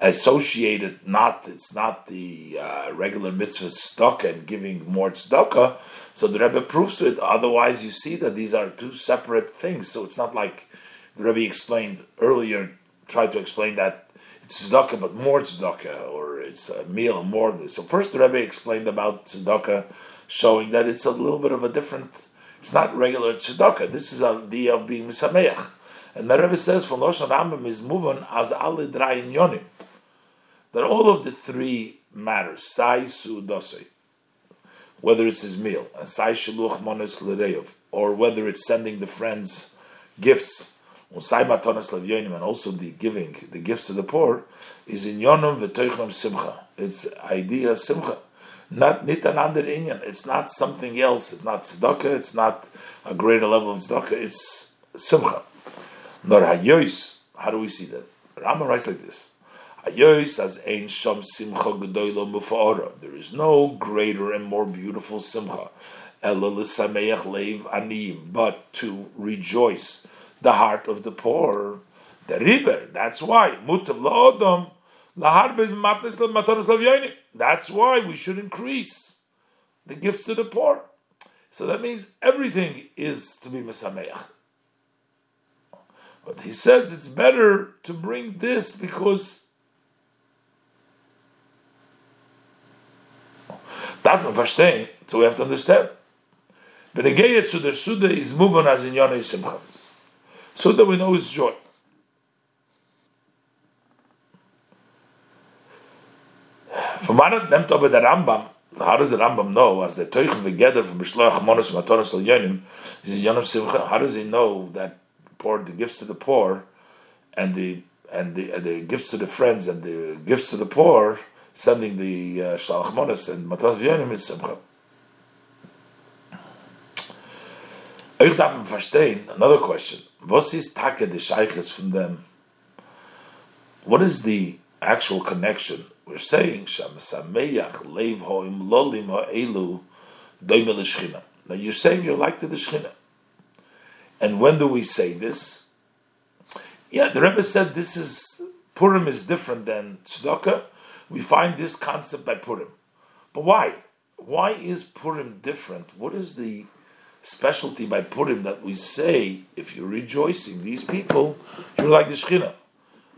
associated. Not it's not the uh, regular mitzvah stock and giving more tzedakah. So the Rebbe proves to it. Otherwise, you see that these are two separate things. So it's not like the Rebbe explained earlier. Tried to explain that it's tzedakah, but more tzedakah, or it's a meal more. So first the Rebbe explained about tzedakah, showing that it's a little bit of a different. It's not regular tzedakah. This is a idea of being misameach. And the Rebbe says from Loshan Rambam is moving as ali yonim. That all of the three matters, sai su dosei, whether it's his meal, and sai shaluch monis l'reyev, or whether it's sending the friends gifts and also the giving, the gifts to the poor, is in Yonam v'toichnam simcha. It's idea simcha. Not nitan under inyan. It's not something else. It's not tzedakah. It's not a greater level of tzedakah. It's simcha. Nor hayois. How do we see that? Rama writes like this. Hayois as ein sham simcha gedoyla mufa'ora. There is no greater and more beautiful simcha. Ela l'sameach leiv aniyim. But to rejoice the heart of the poor. The river. That's why. Mutav la'odom. That's why we should increase the gifts to the poor. So that means everything is to be mesameach. But he says it's better to bring this because so we have to understand. The to the Suda is moving as in Yonah Simcha that we know it's joy. From what them to the Rambam, how does the Rambam know as the Teuchen together from Mishloach Monos Matonos Al Yonim is Yonim Simcha? How does he know that pour the gifts to the poor and the and the, and the gifts to the friends and the gifts to the poor, sending the uh, Shalach Monos and Matonos Yonim is Simcha? Another question. Was ist Take de Sheiches from them? What is the actual connection? We're saying, Shamasameyach leiv hoim lolim ha'elu doime. Now you're saying you're like to the Shechina. And when do we say this? Yeah, the Rebbe said this is, Purim is different than Tzedakah. We find this concept by Purim. But why? Why is Purim different? What is the specialty by Purim that we say, if you're rejoicing, these people, you're like the Shechina.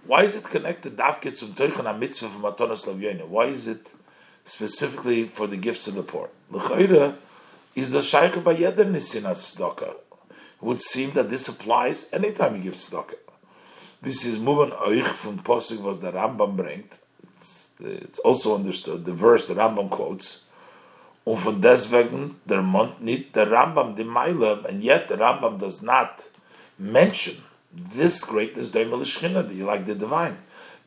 Why is it connected Dafke zum Teuchen mitzvah from Matonas Lavyena? Why is it specifically for the gifts to the poor? L'chayra is the Shaykh by Yeder Nisinas Tzedakah. It would seem that this applies anytime you give tzedakah. This is moving oich from Posig was the Rambam bringt. It's, also understood, the verse the Rambam quotes, Und von deswegen der Mond nicht der Rambam die Meile, and yet the Rambam does not mention this greatness you like the divine.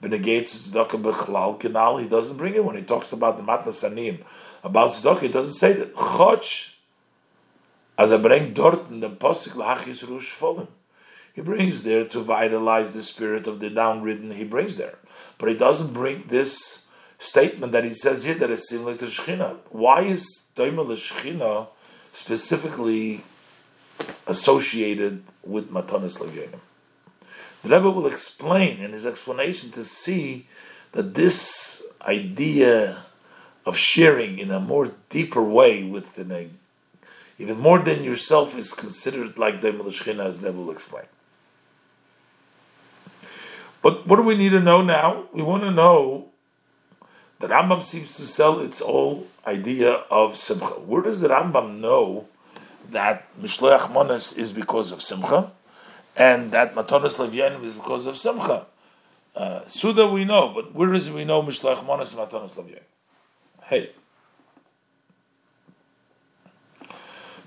He doesn't bring it when he talks about the Matnas Anim. About Tzedakah, he doesn't say that. Choch, as er bringt dort in the Posik Lachis Rush Folim. He brings there to vitalize the spirit of the downridden, he brings there. But he doesn't bring this statement that he says here that is similar to Shechina. Why is Doimel Shechina specifically associated with Matanis Levyonim? The Rebbe will explain in his explanation to see that this idea of sharing in a more deeper way with the even more than yourself is considered like Doimel Shechina, as Rebbe will explain. But what do we need to know now? We want to know that Rambam seems to sell its whole idea of simcha. Where does the Rambam know that Mishloach Monas is because of simcha, and that Matonas Levyanim is because of simcha? Uh, Suda we know, but where does we know Mishloach Monas and Matonas Levyanim? Hey.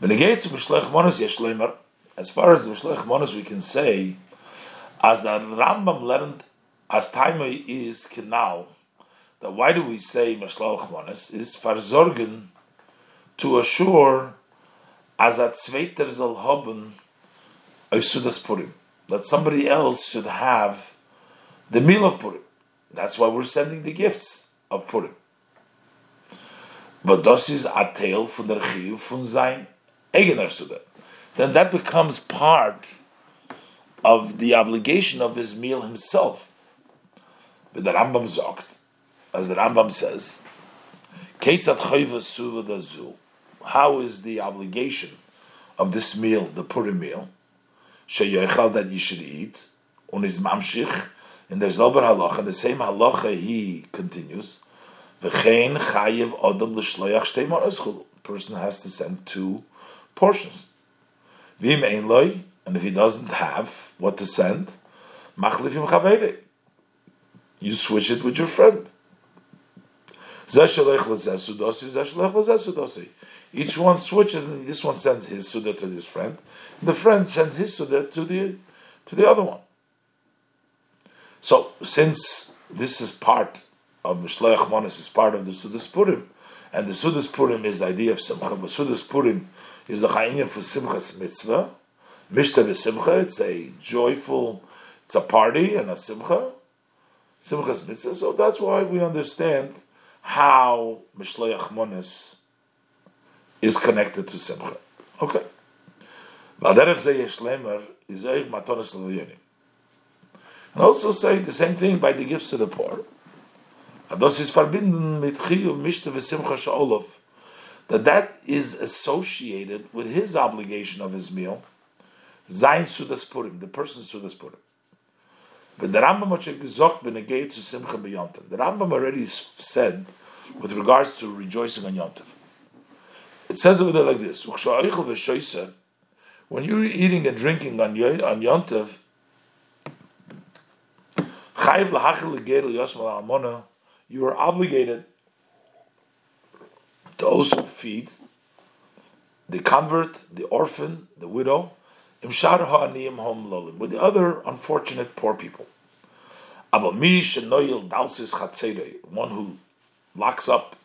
As far as the Mishloach Monas, we can say, as the Rambam learned, as time is kinal, that why do we say Mashlal Chmonis is verzorgen to assure as a zweiter soll haben Sudas Purim that somebody else should have the meal of Purim. That's why we're sending the gifts of Purim. But das is a tale von der Chiv von eigener Suda. Then that becomes part of the obligation of his meal himself. But the Rambam sagt, as the Rambam says, how is the obligation of this meal, the Purim meal, that you should eat, und is mamshich, in der selber halacha, the same halacha he continues, v'chein chayiv odom l'shloyach shtei person has to send two portions. V'im ein loy, and if he doesn't have what to send, machlifim chavere, you switch it with your friend. Each one switches, and this one sends his suda to this friend. the friend sends his suda to the to the other one. So, since this is part of Mishloach Monas, is part of the Sudas Purim, and the Sudas Purim is the idea of Simcha, but Sudas Purim is the Chayinim for Simchas Mitzvah. Mishta Simcha, it's a joyful, it's a party and a Simcha. Simchas Mitzvah, so that's why we understand how Mishloach Monis is connected to Simcha. Okay. And also say the same thing by the gifts to the poor. Ados is verbinden mit Chiyuv Mishta v'Simcha Sha'olov. That that is associated with his obligation of his meal. Zayin Sudas Purim, the person's Sudas Purim. But the Rambam zu Simcha. The Rambam already said, with regards to rejoicing on Yontav. It says over there like this, when you're eating and drinking on, on Yontav, you are obligated to also feed the convert, the orphan, the widow, with the other unfortunate poor people. One who locks up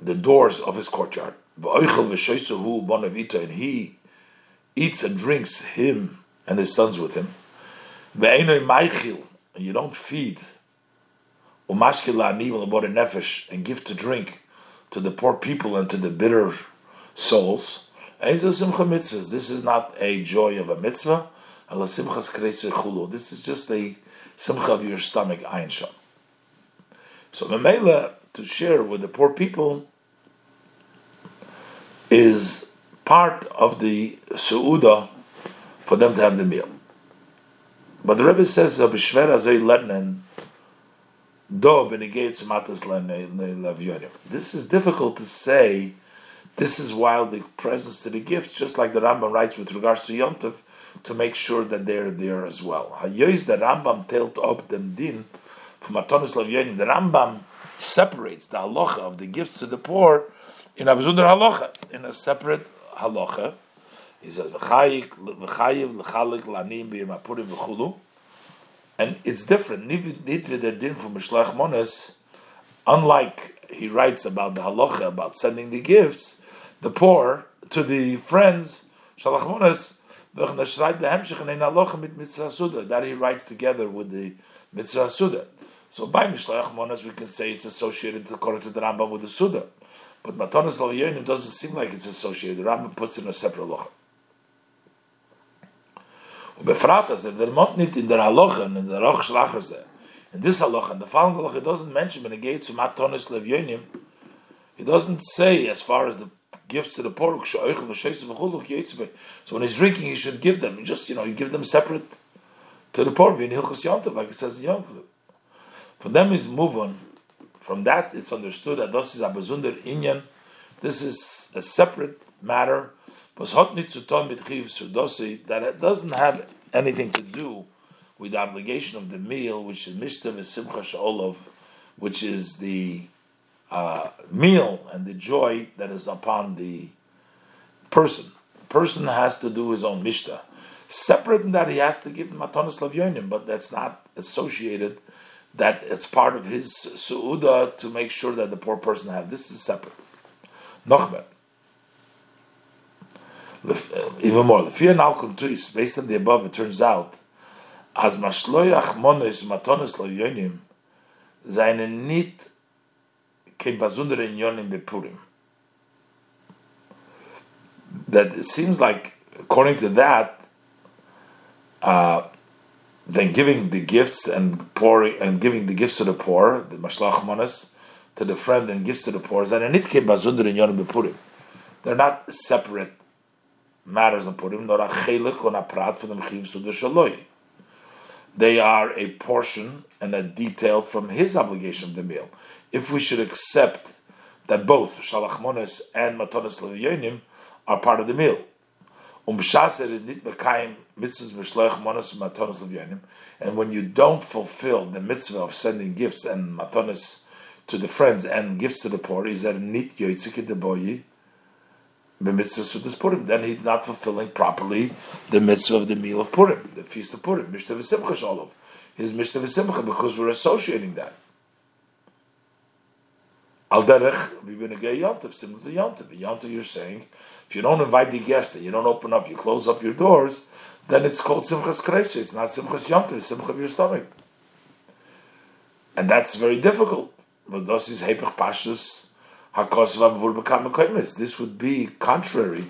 the doors of his courtyard, and he eats and drinks him and his sons with him. And you don't feed and give to drink to the poor people and to the bitter souls. This is not a joy of a mitzvah. This is just a simcha of your stomach, ayin So Mamela, to share with the poor people, is part of the su'uda for them to have the meal. But the Rebbe says, "B'shver azay lernen do b'negeitz matas levyonim." This is difficult to say. This is the presence to the gift, just like the Rambam writes with regards to Yontif, to make sure that they're there as well. Hayois the Rambam telt up them din from matonis levyonim. The Rambam separates the halacha of the gifts to the poor in a halacha, in a separate halacha. He says v'chayiv l'chalik lanim b'yemapurim v'chulu, and it's different. Din unlike he writes about the halacha about sending the gifts, the poor to the friends Shalach Monas. That he writes together with the mitzvah suda. So by Mishlach Monas, we can say it's associated according to the Rambam with the suda. But Matanas Lo doesn't seem like it's associated. The Rambam puts in a separate loch. Befrat as er, der mont nit in der halacha in der roch schlacher ze. Er. In this halacha, the following halacha doesn't mention when it gets to matonis levyonim. He doesn't say as far as the gifts to the poor. So when he's drinking, he should give them. Just you know, you give them separate to the poor. In like it says in Yom For them is move on. From that, it's understood that this is a bezunder inyan. This is a separate matter that it doesn't have anything to do with the obligation of the meal, which is mishtav simcha sha'olov, which is the uh, meal and the joy that is upon the person. The person has to do his own mishta. Separate in that he has to give matanas lavyonim, but that's not associated. That it's part of his suuda to make sure that the poor person have. This is separate. Nochmer even more. The fear now tuis, based on the above, it turns out as mashloyach monos matonos lo yonim seine nit kein besondere yonim bepurim. That it seems like, according to that, uh, then giving the gifts and pouring and giving the gifts to the poor, the mashlach monos, to the friend and gifts to the poor, seine nit kein besondere yonim bepurim. They're not separate matters on Purim, nor a chelik on a prat for the mechiv the shaloi. They are a portion and a detail from his obligation of the meal. If we should accept that both shalach mones and matonis leviyonim are part of the meal, um is nit mekayim mitzvahs b'shloich monos matonis leviyonim, and when you don't fulfill the mitzvah of sending gifts and matonis to the friends and gifts to the poor, is that nit the boyi the mitzvah of this Purim. Then he's not fulfilling properly the mitzvah of the meal of Purim, the feast of Purim, Mishta V'Simcha Shalom. His Mishta V'Simcha, because we're associating that. Al derech, we've been a gay yontif, similar to yontif. A yontif, you're saying, if you don't invite the guest and you don't open up, you close up your doors, then it's called simchas kreisha. It's not simchas yontif, it's simcha of your stomach. And that's very difficult. But this is hepech pashtus this would be contrary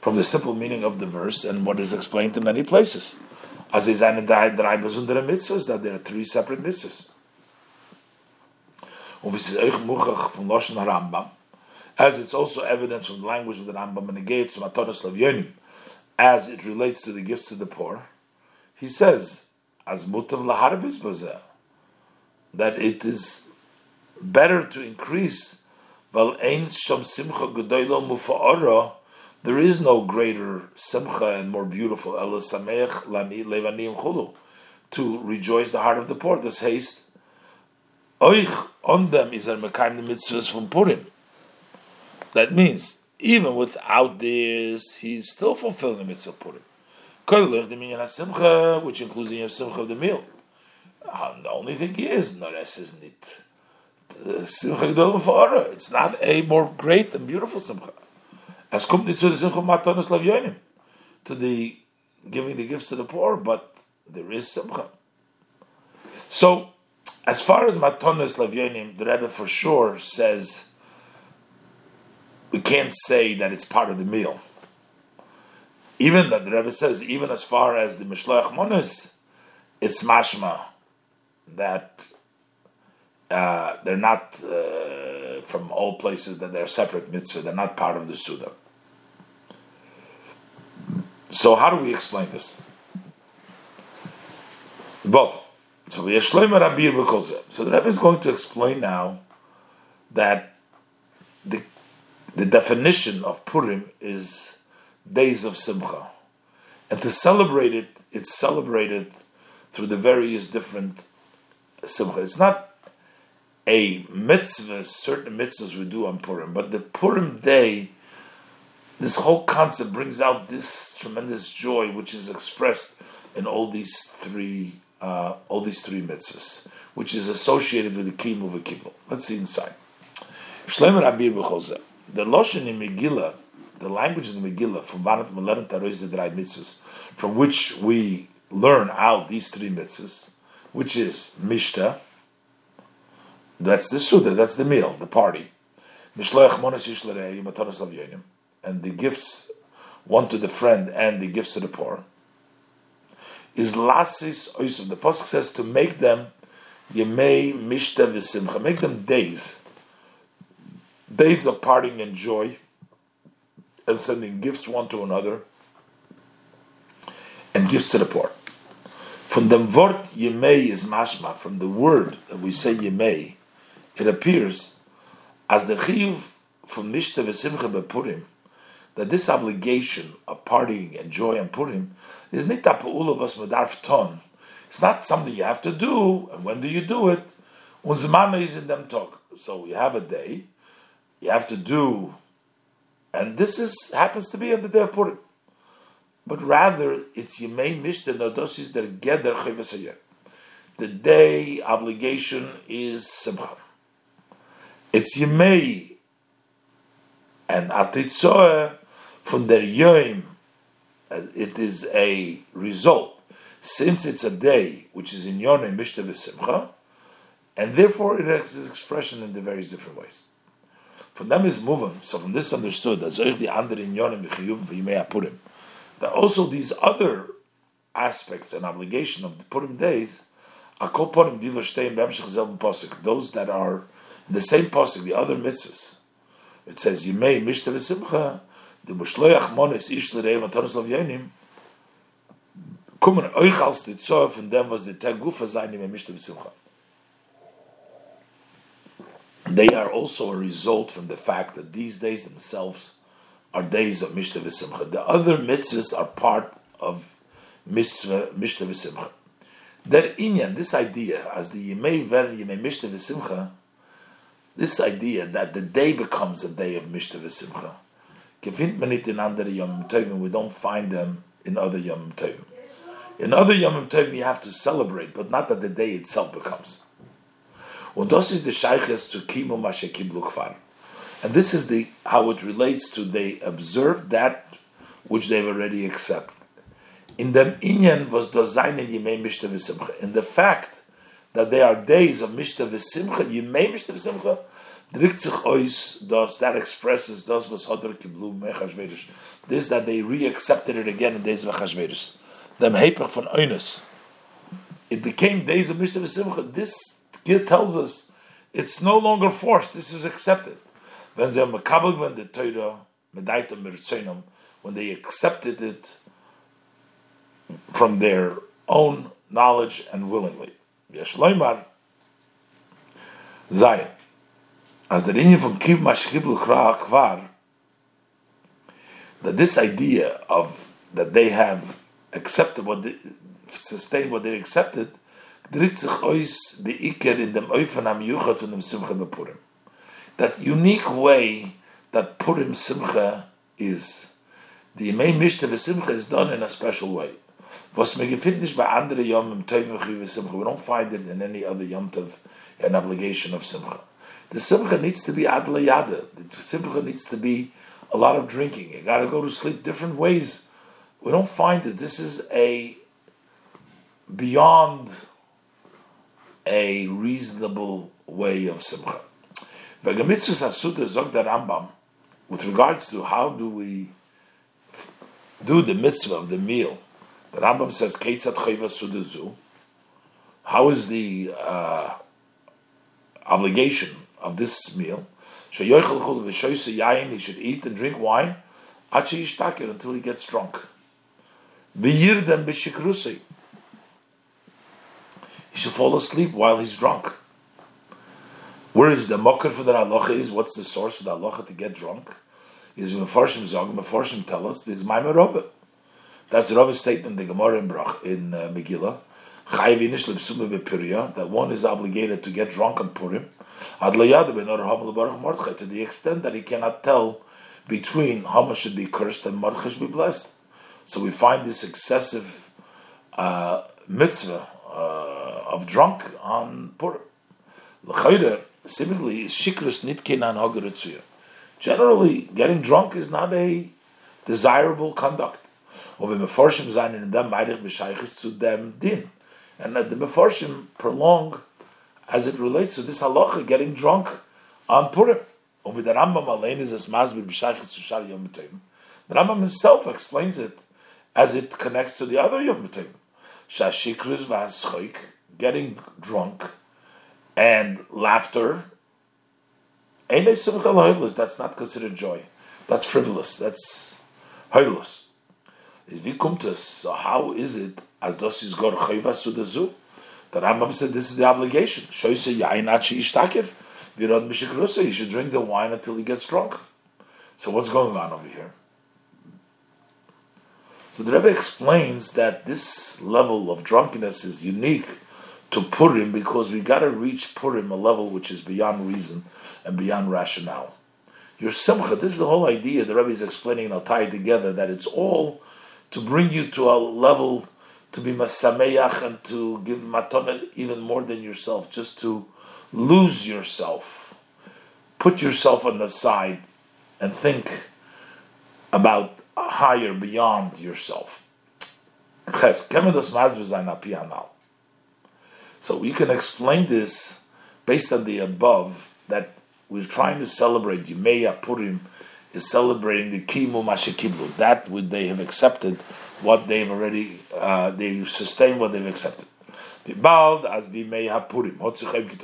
from the simple meaning of the verse and what is explained in many places. As is that there are three separate mitzvahs. As it's also evidence from the language of the Rambam and the gates of as it relates to the gifts to the poor, he says, as mutav that it is better to increase there is no greater simcha and more beautiful to rejoice the heart of the poor. This haste oich on them is a mekayim the mitzvahs from Purim. That means even without this, he's still fulfilling the mitzvah Purim. Which includes the simcha of the meal. Uh, the only thing he is, no, that's isn't it. Simcha It's not a more great and beautiful Simcha. As kommt nicht zu Simcha Matanos Lavyonim. to the giving the gifts to the poor, but there is simcha. So, as far as matonis lavyonim, the Rebbe for sure says we can't say that it's part of the meal. Even that the Rebbe says, even as far as the mishloach monos, it's mashma that uh, they're not uh, from all places that they're separate mitzvah. They're not part of the Suda. So how do we explain this? Both. So the So the Rebbe is going to explain now that the the definition of Purim is days of Simcha, and to celebrate it, it's celebrated through the various different Simcha. It's not a mitzvah, certain mitzvahs we do on Purim, but the Purim day this whole concept brings out this tremendous joy, which is expressed in all these three, uh, all these three mitzvahs, which is associated with the kiyum of a kibbutz. Let's see inside. The loshen in Megillah, the language of the Megillah, from Banat Melerim Taroiz the mitzvahs, from which we learn out these three mitzvahs, which is Mishta, that's the Suda, that's the meal, the party. And the gifts, one to the friend and the gifts to the poor, is lasis oisim. The pasuk says to make them yemei mishta v'simcha, make them days, days of parting and joy, and sending gifts one to another, and gifts to the poor. From the word yemei is mashma. From the word that we say yemei, it appears as the chiyuv from mishta v'simcha bepurim that this obligation of partying and joy and Purim is of us medarf ton. It's not something you have to do, and when do you do it? Unzmana is in them talk. So you have a day, you have to do, and this is happens to be on the day of Purim. But rather, it's Yemei Mishta Nodosis der Geder Chayvasayir. The day obligation is Simcha. It's Yemei. And Atitzoeh from their Yom, it is a result, since it's a day which is in Yonah Mishta V'Simcha, and therefore it has its expression in the various different ways. From them is moving, so from this understood, that the under in Yonah Purim, that also these other aspects and obligation of the Purim days are called Purim Diva those that are the same Pasuk, the other mitzvahs. It says Yimei Mishta V'Simcha, the Mushloach Monis Ish L'Reim Atonis Lavyonim kommen euch als von dem, was die Tegufa sein im Mishta B'Simcha. They are also a result from the fact that these days themselves are days of Mishta V'Simcha. The other mitzvahs are part of Mishta V'Simcha. That inyan, this idea, as the Yemei Ver Yemei Mishta V'Simcha, this idea that the day becomes a day of Mishta V'Simcha, Gefindt man nicht in andere Yom Tovim, we don't find them in other Yom Tovim. In other Yom Tovim you have to celebrate, but not that the day itself becomes. Und das ist the Sheiches zu Kimu Mashe Kiblu Kfar. And this is the how it relates to they observe that which they've already accepted. In the inyan was dozainen yimei mishta v'simcha. In the fact that they are days of mishta v'simcha, yimei mishta v'simcha, drückt sich aus, dass that expresses das, was Hodr Kiblu Mechashverish. This that they re-accepted it again in days of Mechashverish. Them Hepech von Oines. It became days of Mishnah Simcha. This tells us it's no longer forced. This is accepted. When they when the Torah when they accepted it from their own knowledge and willingly. Yeshloimar Zion as the Indian from Kib Mashkiblu Kvar, that this idea of that they have accepted what they, sustained what they accepted, sich aus the Iker in dem Eufen am Yuchat von dem Simcha Purim. That unique way that Purim Simcha is. The main Yemei Mishta Simcha is done in a special way. Was. We don't find it in any other Yom Tov, an obligation of Simcha the simcha needs to be adla yada. The simcha needs to be a lot of drinking. You got to go to sleep different ways we don't find this. this is a beyond a reasonable way of simcha. Rambam, with regards to how do we do the mitzvah of the meal, the Rambam says, Keitzat sudazu. How is the uh, obligation of this meal? He should eat and drink wine until he gets drunk. He should fall asleep while he's drunk. Where is the mocker for the halacha is? What's the source for the halacha to get drunk? Is Mefarshim Zog, Mefarshim tell us, because my Merobah. That's Rava's statement, the Gemara in Brach, in uh, Megillah. That one is obligated to get drunk on Purim, to the extent that he cannot tell between Hama should be cursed and Mordechai should be blessed. So we find this excessive uh, mitzvah uh, of drunk on Purim. Similarly, is shikrus nitkenan Generally, getting drunk is not a desirable conduct. Of a meforshim sein in dem meidich b'shaychis to them din, and that the meforshim prolong as it relates to this halacha getting drunk on Purim. Over the Rambam Alein is as masbir b'shaychis to shar yom The Rambam himself explains it as it connects to the other yom Shashikrus v'aschoik, getting drunk and laughter. That's not considered joy. That's frivolous. That's hoilus. So how is it as dos is gor chayva sudazu? The Rambam said this is the obligation. Shoyse yain achi ishtakir. Virod mishikrusa. He should drink the wine until he gets drunk. So what's going on over here? So the Rebbe explains that this level of drunkenness is unique to Purim because we got to reach Purim a level which is beyond reason and beyond rationale. Your simcha, this is the whole idea the Rebbe is explaining, and I'll tie it together, that it's all to bring you to a level to be masameach and to give matona even more than yourself, just to lose yourself, put yourself on the side, and think about higher beyond yourself. So we can explain this based on the above that we're trying to celebrate. Yimeya Purim is celebrating the Kimu Mashikiblu, that would they have accepted what they've already uh, they sustain what they've accepted. Bald as Bimeya Purim,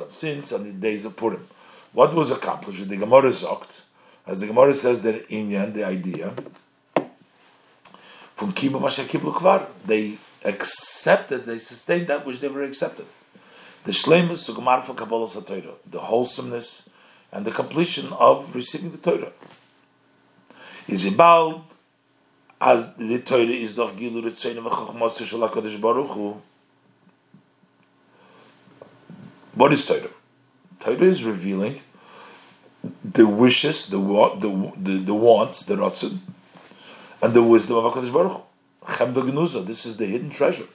since on the days of Purim. What was accomplished? The Gemara Zokt, as the Gemara says that Inyan, the idea, from Kimu Mashikiblu Kvar, they accepted, they sustained that which they were accepted the shlemus sugmar for Kabbalah the wholesomeness and the completion of receiving the Torah. Is about as the Torah is doch gilu ritzoyin v'chochmos shel HaKadosh Baruch Hu. What is Torah? Torah is revealing the wishes, the the the, the wants, the rotzen, and the wisdom of Hakadosh Baruch Hu. Chem This is the hidden treasure.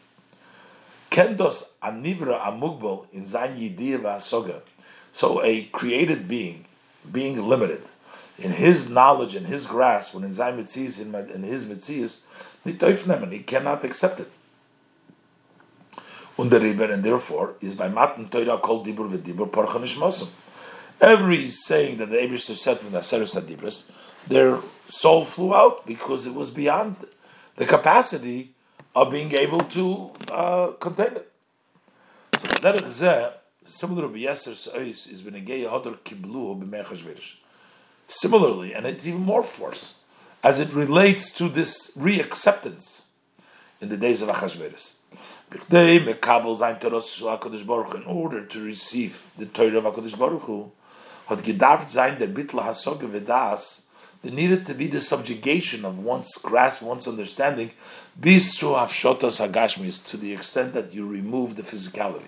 Kendos anivra amugbal in zayin yidiyah So a created being, being limited in his knowledge and his grasp, when in zayin mitzias in, his mitzias, and he cannot accept it. Under and therefore is by matan Torah called dibur v'dibur parchanish mosum. Every saying that the Abishter said from the Aseres Adibris, their soul flew out because it was beyond the capacity of being able to uh, contain it. So derech zeh, similar to Yeser Sa'is, is b'negei hodor kiblu b'mechashverish. Similarly, and it's even more force, as it relates to this reacceptance in the days of Achashverosh. In order to receive the Torah of HaKadosh Baruch Hu, there needed to be the subjugation of one's grasp, one's understanding, hagashmis, to the extent that you remove the physicality.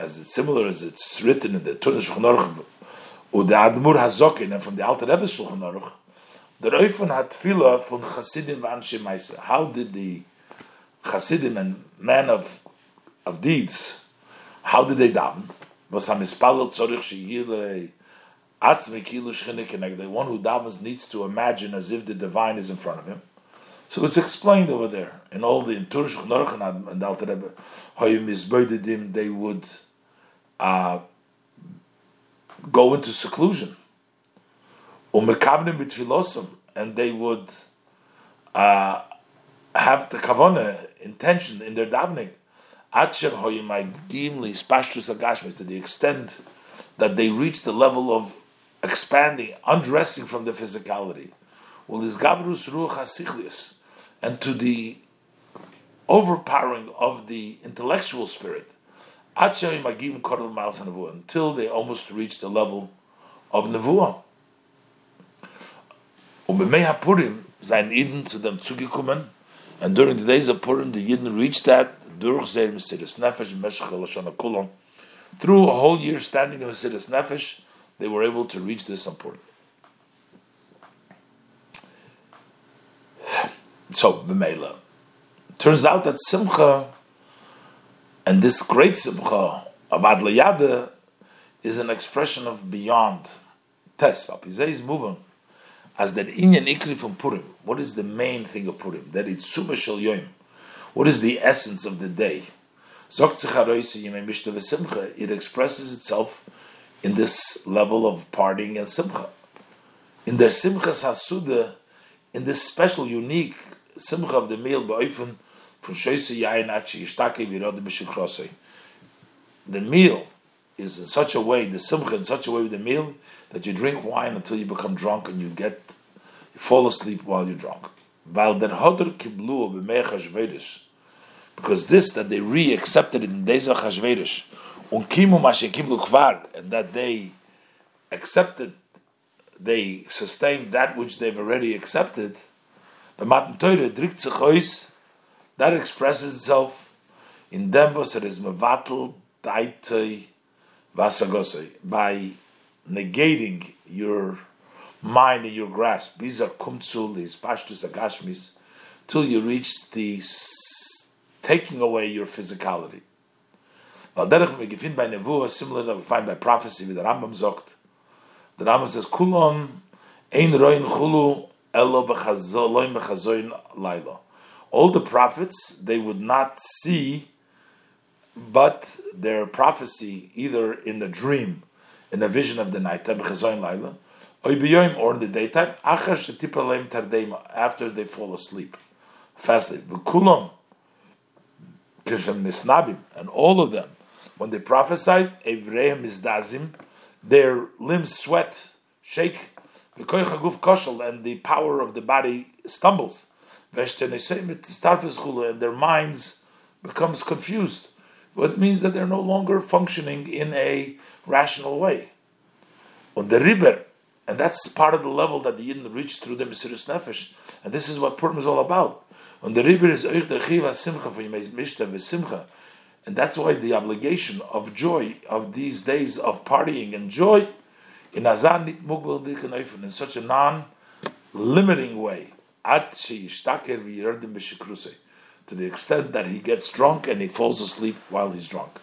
As it's similar as it's written in the Turn Shulchan or the Admur Hazokin, and from the Alter Rebbe Shulchan Aruch, the Reifun had tefillah from Chasidim v'anshe Maisa. How did the Chasidim and men of of deeds, how did they daven? was am spallel zorich shi yile The one who davens needs to imagine as if the divine is in front of him. So it's explained over there in all the Turush Norchan and Alter Rebbe. How you misbeidedim they would uh, go into seclusion. And they would uh, have the kavana intention in their davening. To the extent that they reach the level of expanding, undressing from the physicality. Well, is gabrus and to the overpowering of the intellectual spirit, until they almost reach the level of nevuah. and during the days of Purim, the Yidden reached that. Through a whole year standing in Mesiris Nefesh, they were able to reach this on Purim. So, B'meila. Turns out that Simcha, and this great Simcha of Adlayade, is an expression of beyond. Test. Vapizei is moving as that inyan ikri from Purim. What is the main thing of Purim? That it's suma shel yoim. What is the essence of the day? It expresses itself in this level of partying and simcha. In the simcha hasuda, in this special, unique simcha of the meal ba'ofen The meal is in such a way, the simcha in such a way with the meal that you drink wine until you become drunk and you get you fall asleep while you're drunk. Because this that they re-accepted in days of Chashverish, and that they accepted, they sustained that which they've already accepted. The Matan Torah that expresses itself in was it is mevatel daitei vasagosei by negating your mind and your grasp. These are kumtsul, these pashtus agashmis, till you reach the taking away your physicality. Valderech megifin by nevuah, similar that we find by prophecy with the Rambam zokt. The Rambam says, "Kulon ein roin chulu elo b'chazoin laila." All the prophets they would not see, but their prophecy either in the dream in a vision of the night time, or in the daytime, after they fall asleep, are misnabim, and all of them, when they prophesied, their limbs sweat, shake, and the power of the body stumbles. And their minds becomes confused. What means that they're no longer functioning in a rational way. On the river, and that's part of the level that the Yidden reached through the Mesiris Nefesh. And this is what Purim is all about. On the river is Simcha for Mishta V'Simcha. And that's why the obligation of joy of these days of partying and joy in Azan nit in such a non-limiting way. At to the extent that he gets drunk and he falls asleep while he's drunk.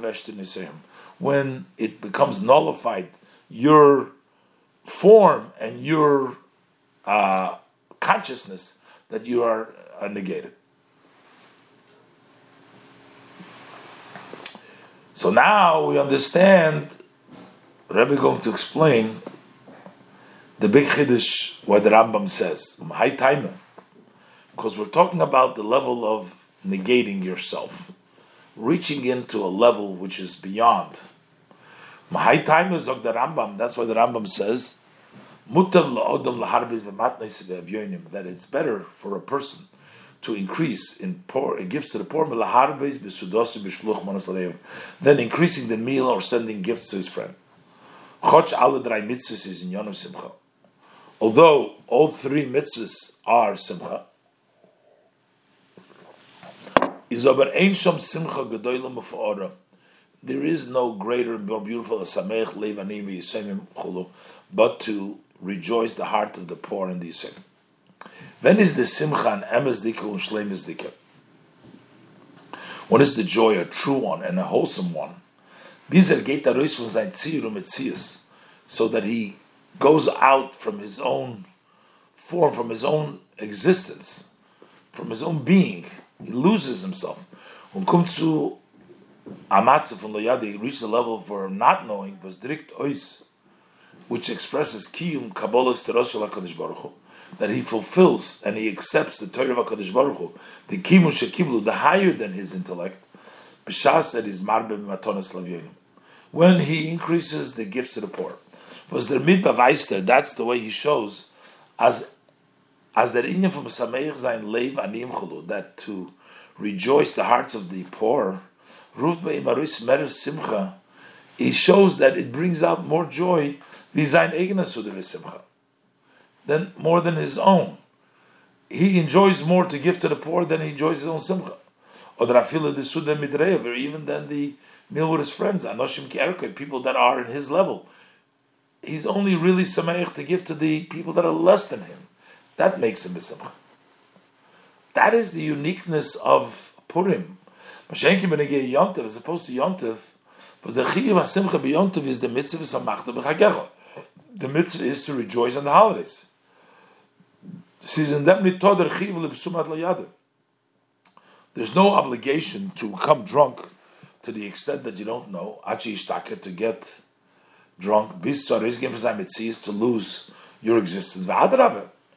Wäscht when it becomes nullified, your form and your uh, consciousness that you are uh, negated. So now we understand. Rebbe going to explain the big chiddush what the Rambam says. High timer, because we're talking about the level of negating yourself, reaching into a level which is beyond. Mahai time is of the Rambam. That's why the Rambam says, that it's better for a person to increase in poor gifts to the poor than increasing the meal or sending gifts to his friend. Although all three mitzvahs are simcha, is aber ein simcha gedoyle mafora. There is no greater and more beautiful samech levanim yisemim chulu, but to rejoice the heart of the poor and the yisem. When is the simcha and emes dike and shlemes dike? What is the joy, a true one and a wholesome one? Bizer geht er raus von sein Zier und so that he goes out from his own form, from his own existence, from his own being. He loses himself. When kommt zu Amatze von Loyade, he reached the level for not knowing, was direkt ois, which expresses kiyum kabbalas teroshel HaKadosh Baruch Hu, that he fulfills and he accepts the Torah of HaKadosh Baruch Hu, the kimu shekiblu, the higher than his intellect, b'shas that is marbe matonas lavyonim, when he increases the gifts to the poor. Was der mitbaveister, that's the way he shows, as as der inyan from Sameich sein Lev anim chulu, that to rejoice the hearts of the poor, Ruft Maris Merer Simcha, he shows that it brings out more joy, eigener Sude Simcha, than more than his own. He enjoys more to give to the poor than he enjoys his own Simcha. Or the Rafila the Sude Midreyev, or even than the meal with his friends, Anoshim Kierke, people that are in his level. He's only really Sameich to give to the people that are less than him. That makes him a Simcha. That is the uniqueness of Purim. Mashenki benegei Yontev, as opposed to Yontev, was the Chiyuv HaSimcha b'Yontev is the mitzvah Samachta b'Chagecha. The mitzvah is to rejoice on the holidays. There's no obligation to become drunk to the extent that you don't know, to get drunk, to lose your existence.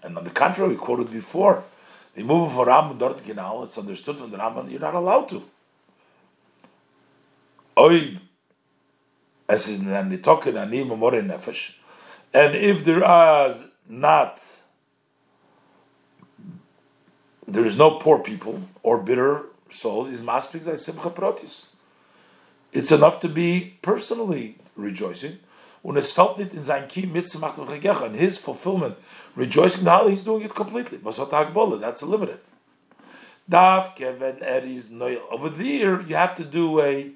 And on the contrary, we quoted before, the move for Rambam dort genau, it's understood from the Rambam you're not allowed to. Oy, es is an nitokin ani memore nefesh, and if there is not, there is no poor people or bitter souls, is maspik simcha protis. It's enough to be personally rejoicing. Und es fällt nicht in sein Kiem mitzemacht und Chagecha. In his fulfillment, rejoicing the holiday, he's doing it completely. Was hat Hagbola? That's limited. Davke, when er is Over there, you have to do a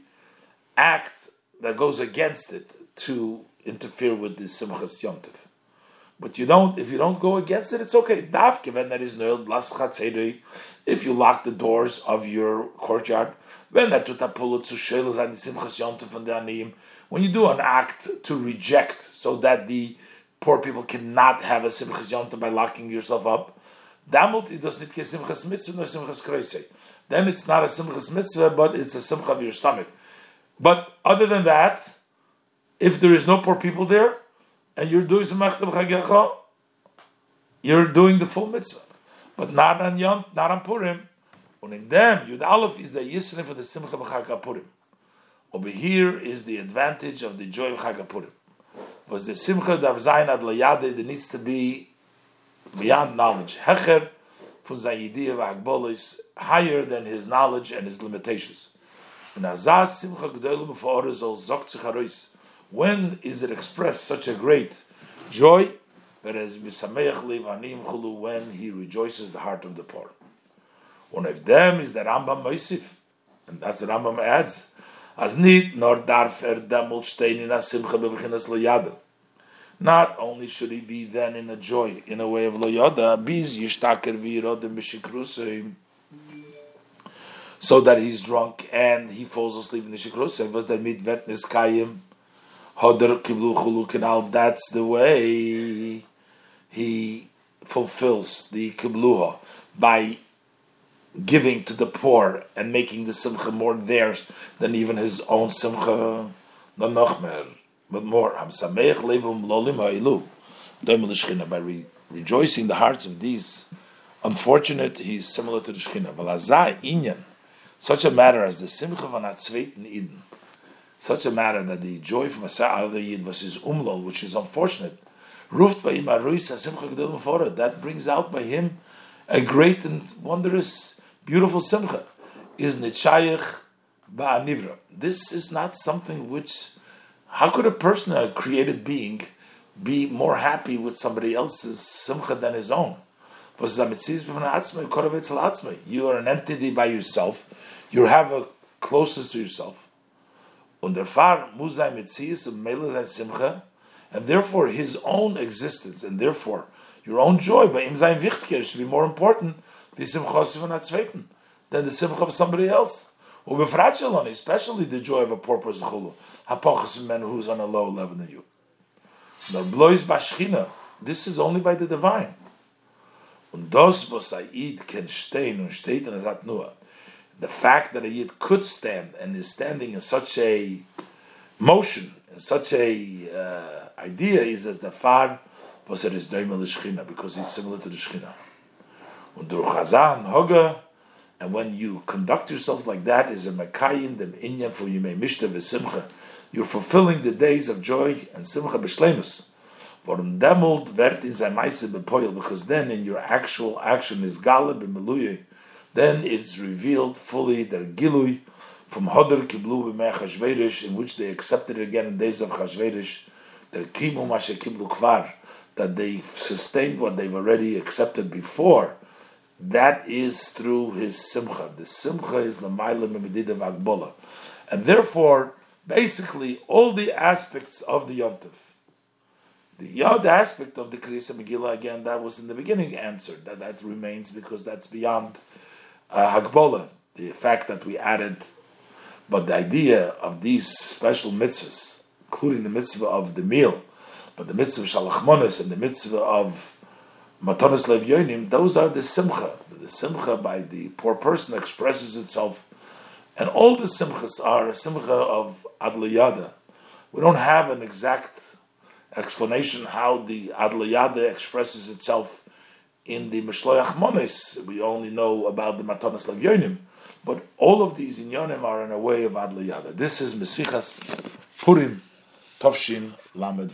act that goes against it to interfere with the Simchas Yontif. But you don't, if you don't go against it, it's okay. Davke, when that is noil, las if you lock the doors of your courtyard, when that tutapulu to shelas and the Simchas Yontif and the Aniyim, when you do an act to reject so that the poor people cannot have a simchas yonta by locking yourself up. Then it's not a simchas mitzvah, but it's a simcha of your stomach. But other than that, if there is no poor people there, and you're doing simchas chagecha, you're doing the full mitzvah. But not on Yom, not on Purim. And in them, Yud Aleph is the Yisrael for the Simcha B'Chag Purim. Over here is the advantage of the joy of Chagapurim. Was the Simcha Dav Zayin Ad Layade, there needs to be beyond knowledge. Hecher from Zayidiyah V'Agbol is higher than his knowledge and his limitations. When is it expressed such a great joy? When he rejoices the heart of the poor. One of them is the Rambam Moisif. And that's what Rambam adds. As nit nor darf er demol stein in a simcha bebechinas lo yada. Not only should he be then in a joy, in a way of lo yada, biz yishtaker v'yirodim b'shikruseim, so that he's drunk and he falls asleep in the shikruseim, was der mit vetnis kayim, hoder kiblu chulu kanal, that's the way he fulfills the kibluha, by giving to the poor and making the simcha more theirs than even his own simcha. No nochmer, but more. I'm sameich levum lolim ha'ilu. By re- rejoicing the hearts of these unfortunate, he's similar to the. Valazai inyan, such a matter as the simcha van atzveiten eden, such a matter that the joy from a out of the yid his umlol, which is unfortunate. Ruft by him simcha That brings out by him a great and wondrous beautiful simcha is nitshayich ba'anivra. This is not something which, how could a person, a created being, be more happy with somebody else's simcha than his own? You are an entity by yourself. You have a closest to yourself. And therefore, his own existence and therefore your own joy by im should be more important than the simcha of somebody else. Especially the joy of a poor person, chulu. Hapochas man who's on a lower level than you. Nor blois bashchina. This is only by the divine. Und das, was a Yid can stehen und steht in Azat Nuah, the fact that a Yid could stand and is standing in such a motion, in such a uh, idea, is as the far was er is doimel the because he's similar to the Shechina. Und durch Chazan, Hoga, and when you conduct yourself like that, is a Mekayim, dem Inyan, for may mishta v'simcha, you're fulfilling the days of joy and simcha b'shlemus. Warum demult wird in sein Meise because then in your actual action is galib b'meluye, then it's revealed fully their gilui from Hodar Kiblu b'mei Chashverish, in which they accepted again in days of Chashverish, their kimu mashe kiblu kvar, that they sustained what they've already accepted before, that is through his simcha. The simcha is the ma'ila memedida v'agbola. And therefore, basically, all the aspects of the yontif, the yod aspect of the Kriyasa Megillah, again, that was in the beginning answered. That, that remains because that's beyond uh, Hagbola, the fact that we added. But the idea of these special mitzvahs, including the mitzvah of the meal, but the mitzvah of Shalachmonis and the mitzvah of Matanis Lev Yonim, those are the simcha. The simcha by the poor person expresses itself, and all the simchas are a simcha of Adliyada. We don't have an exact explanation how the Adliyada expresses itself in the Mishloach Monis. We only know about the Matanis Lev Yonim, but all of these inyonim are in a way of Adliyada. This is Mesichas Purim Tovshin Lamed.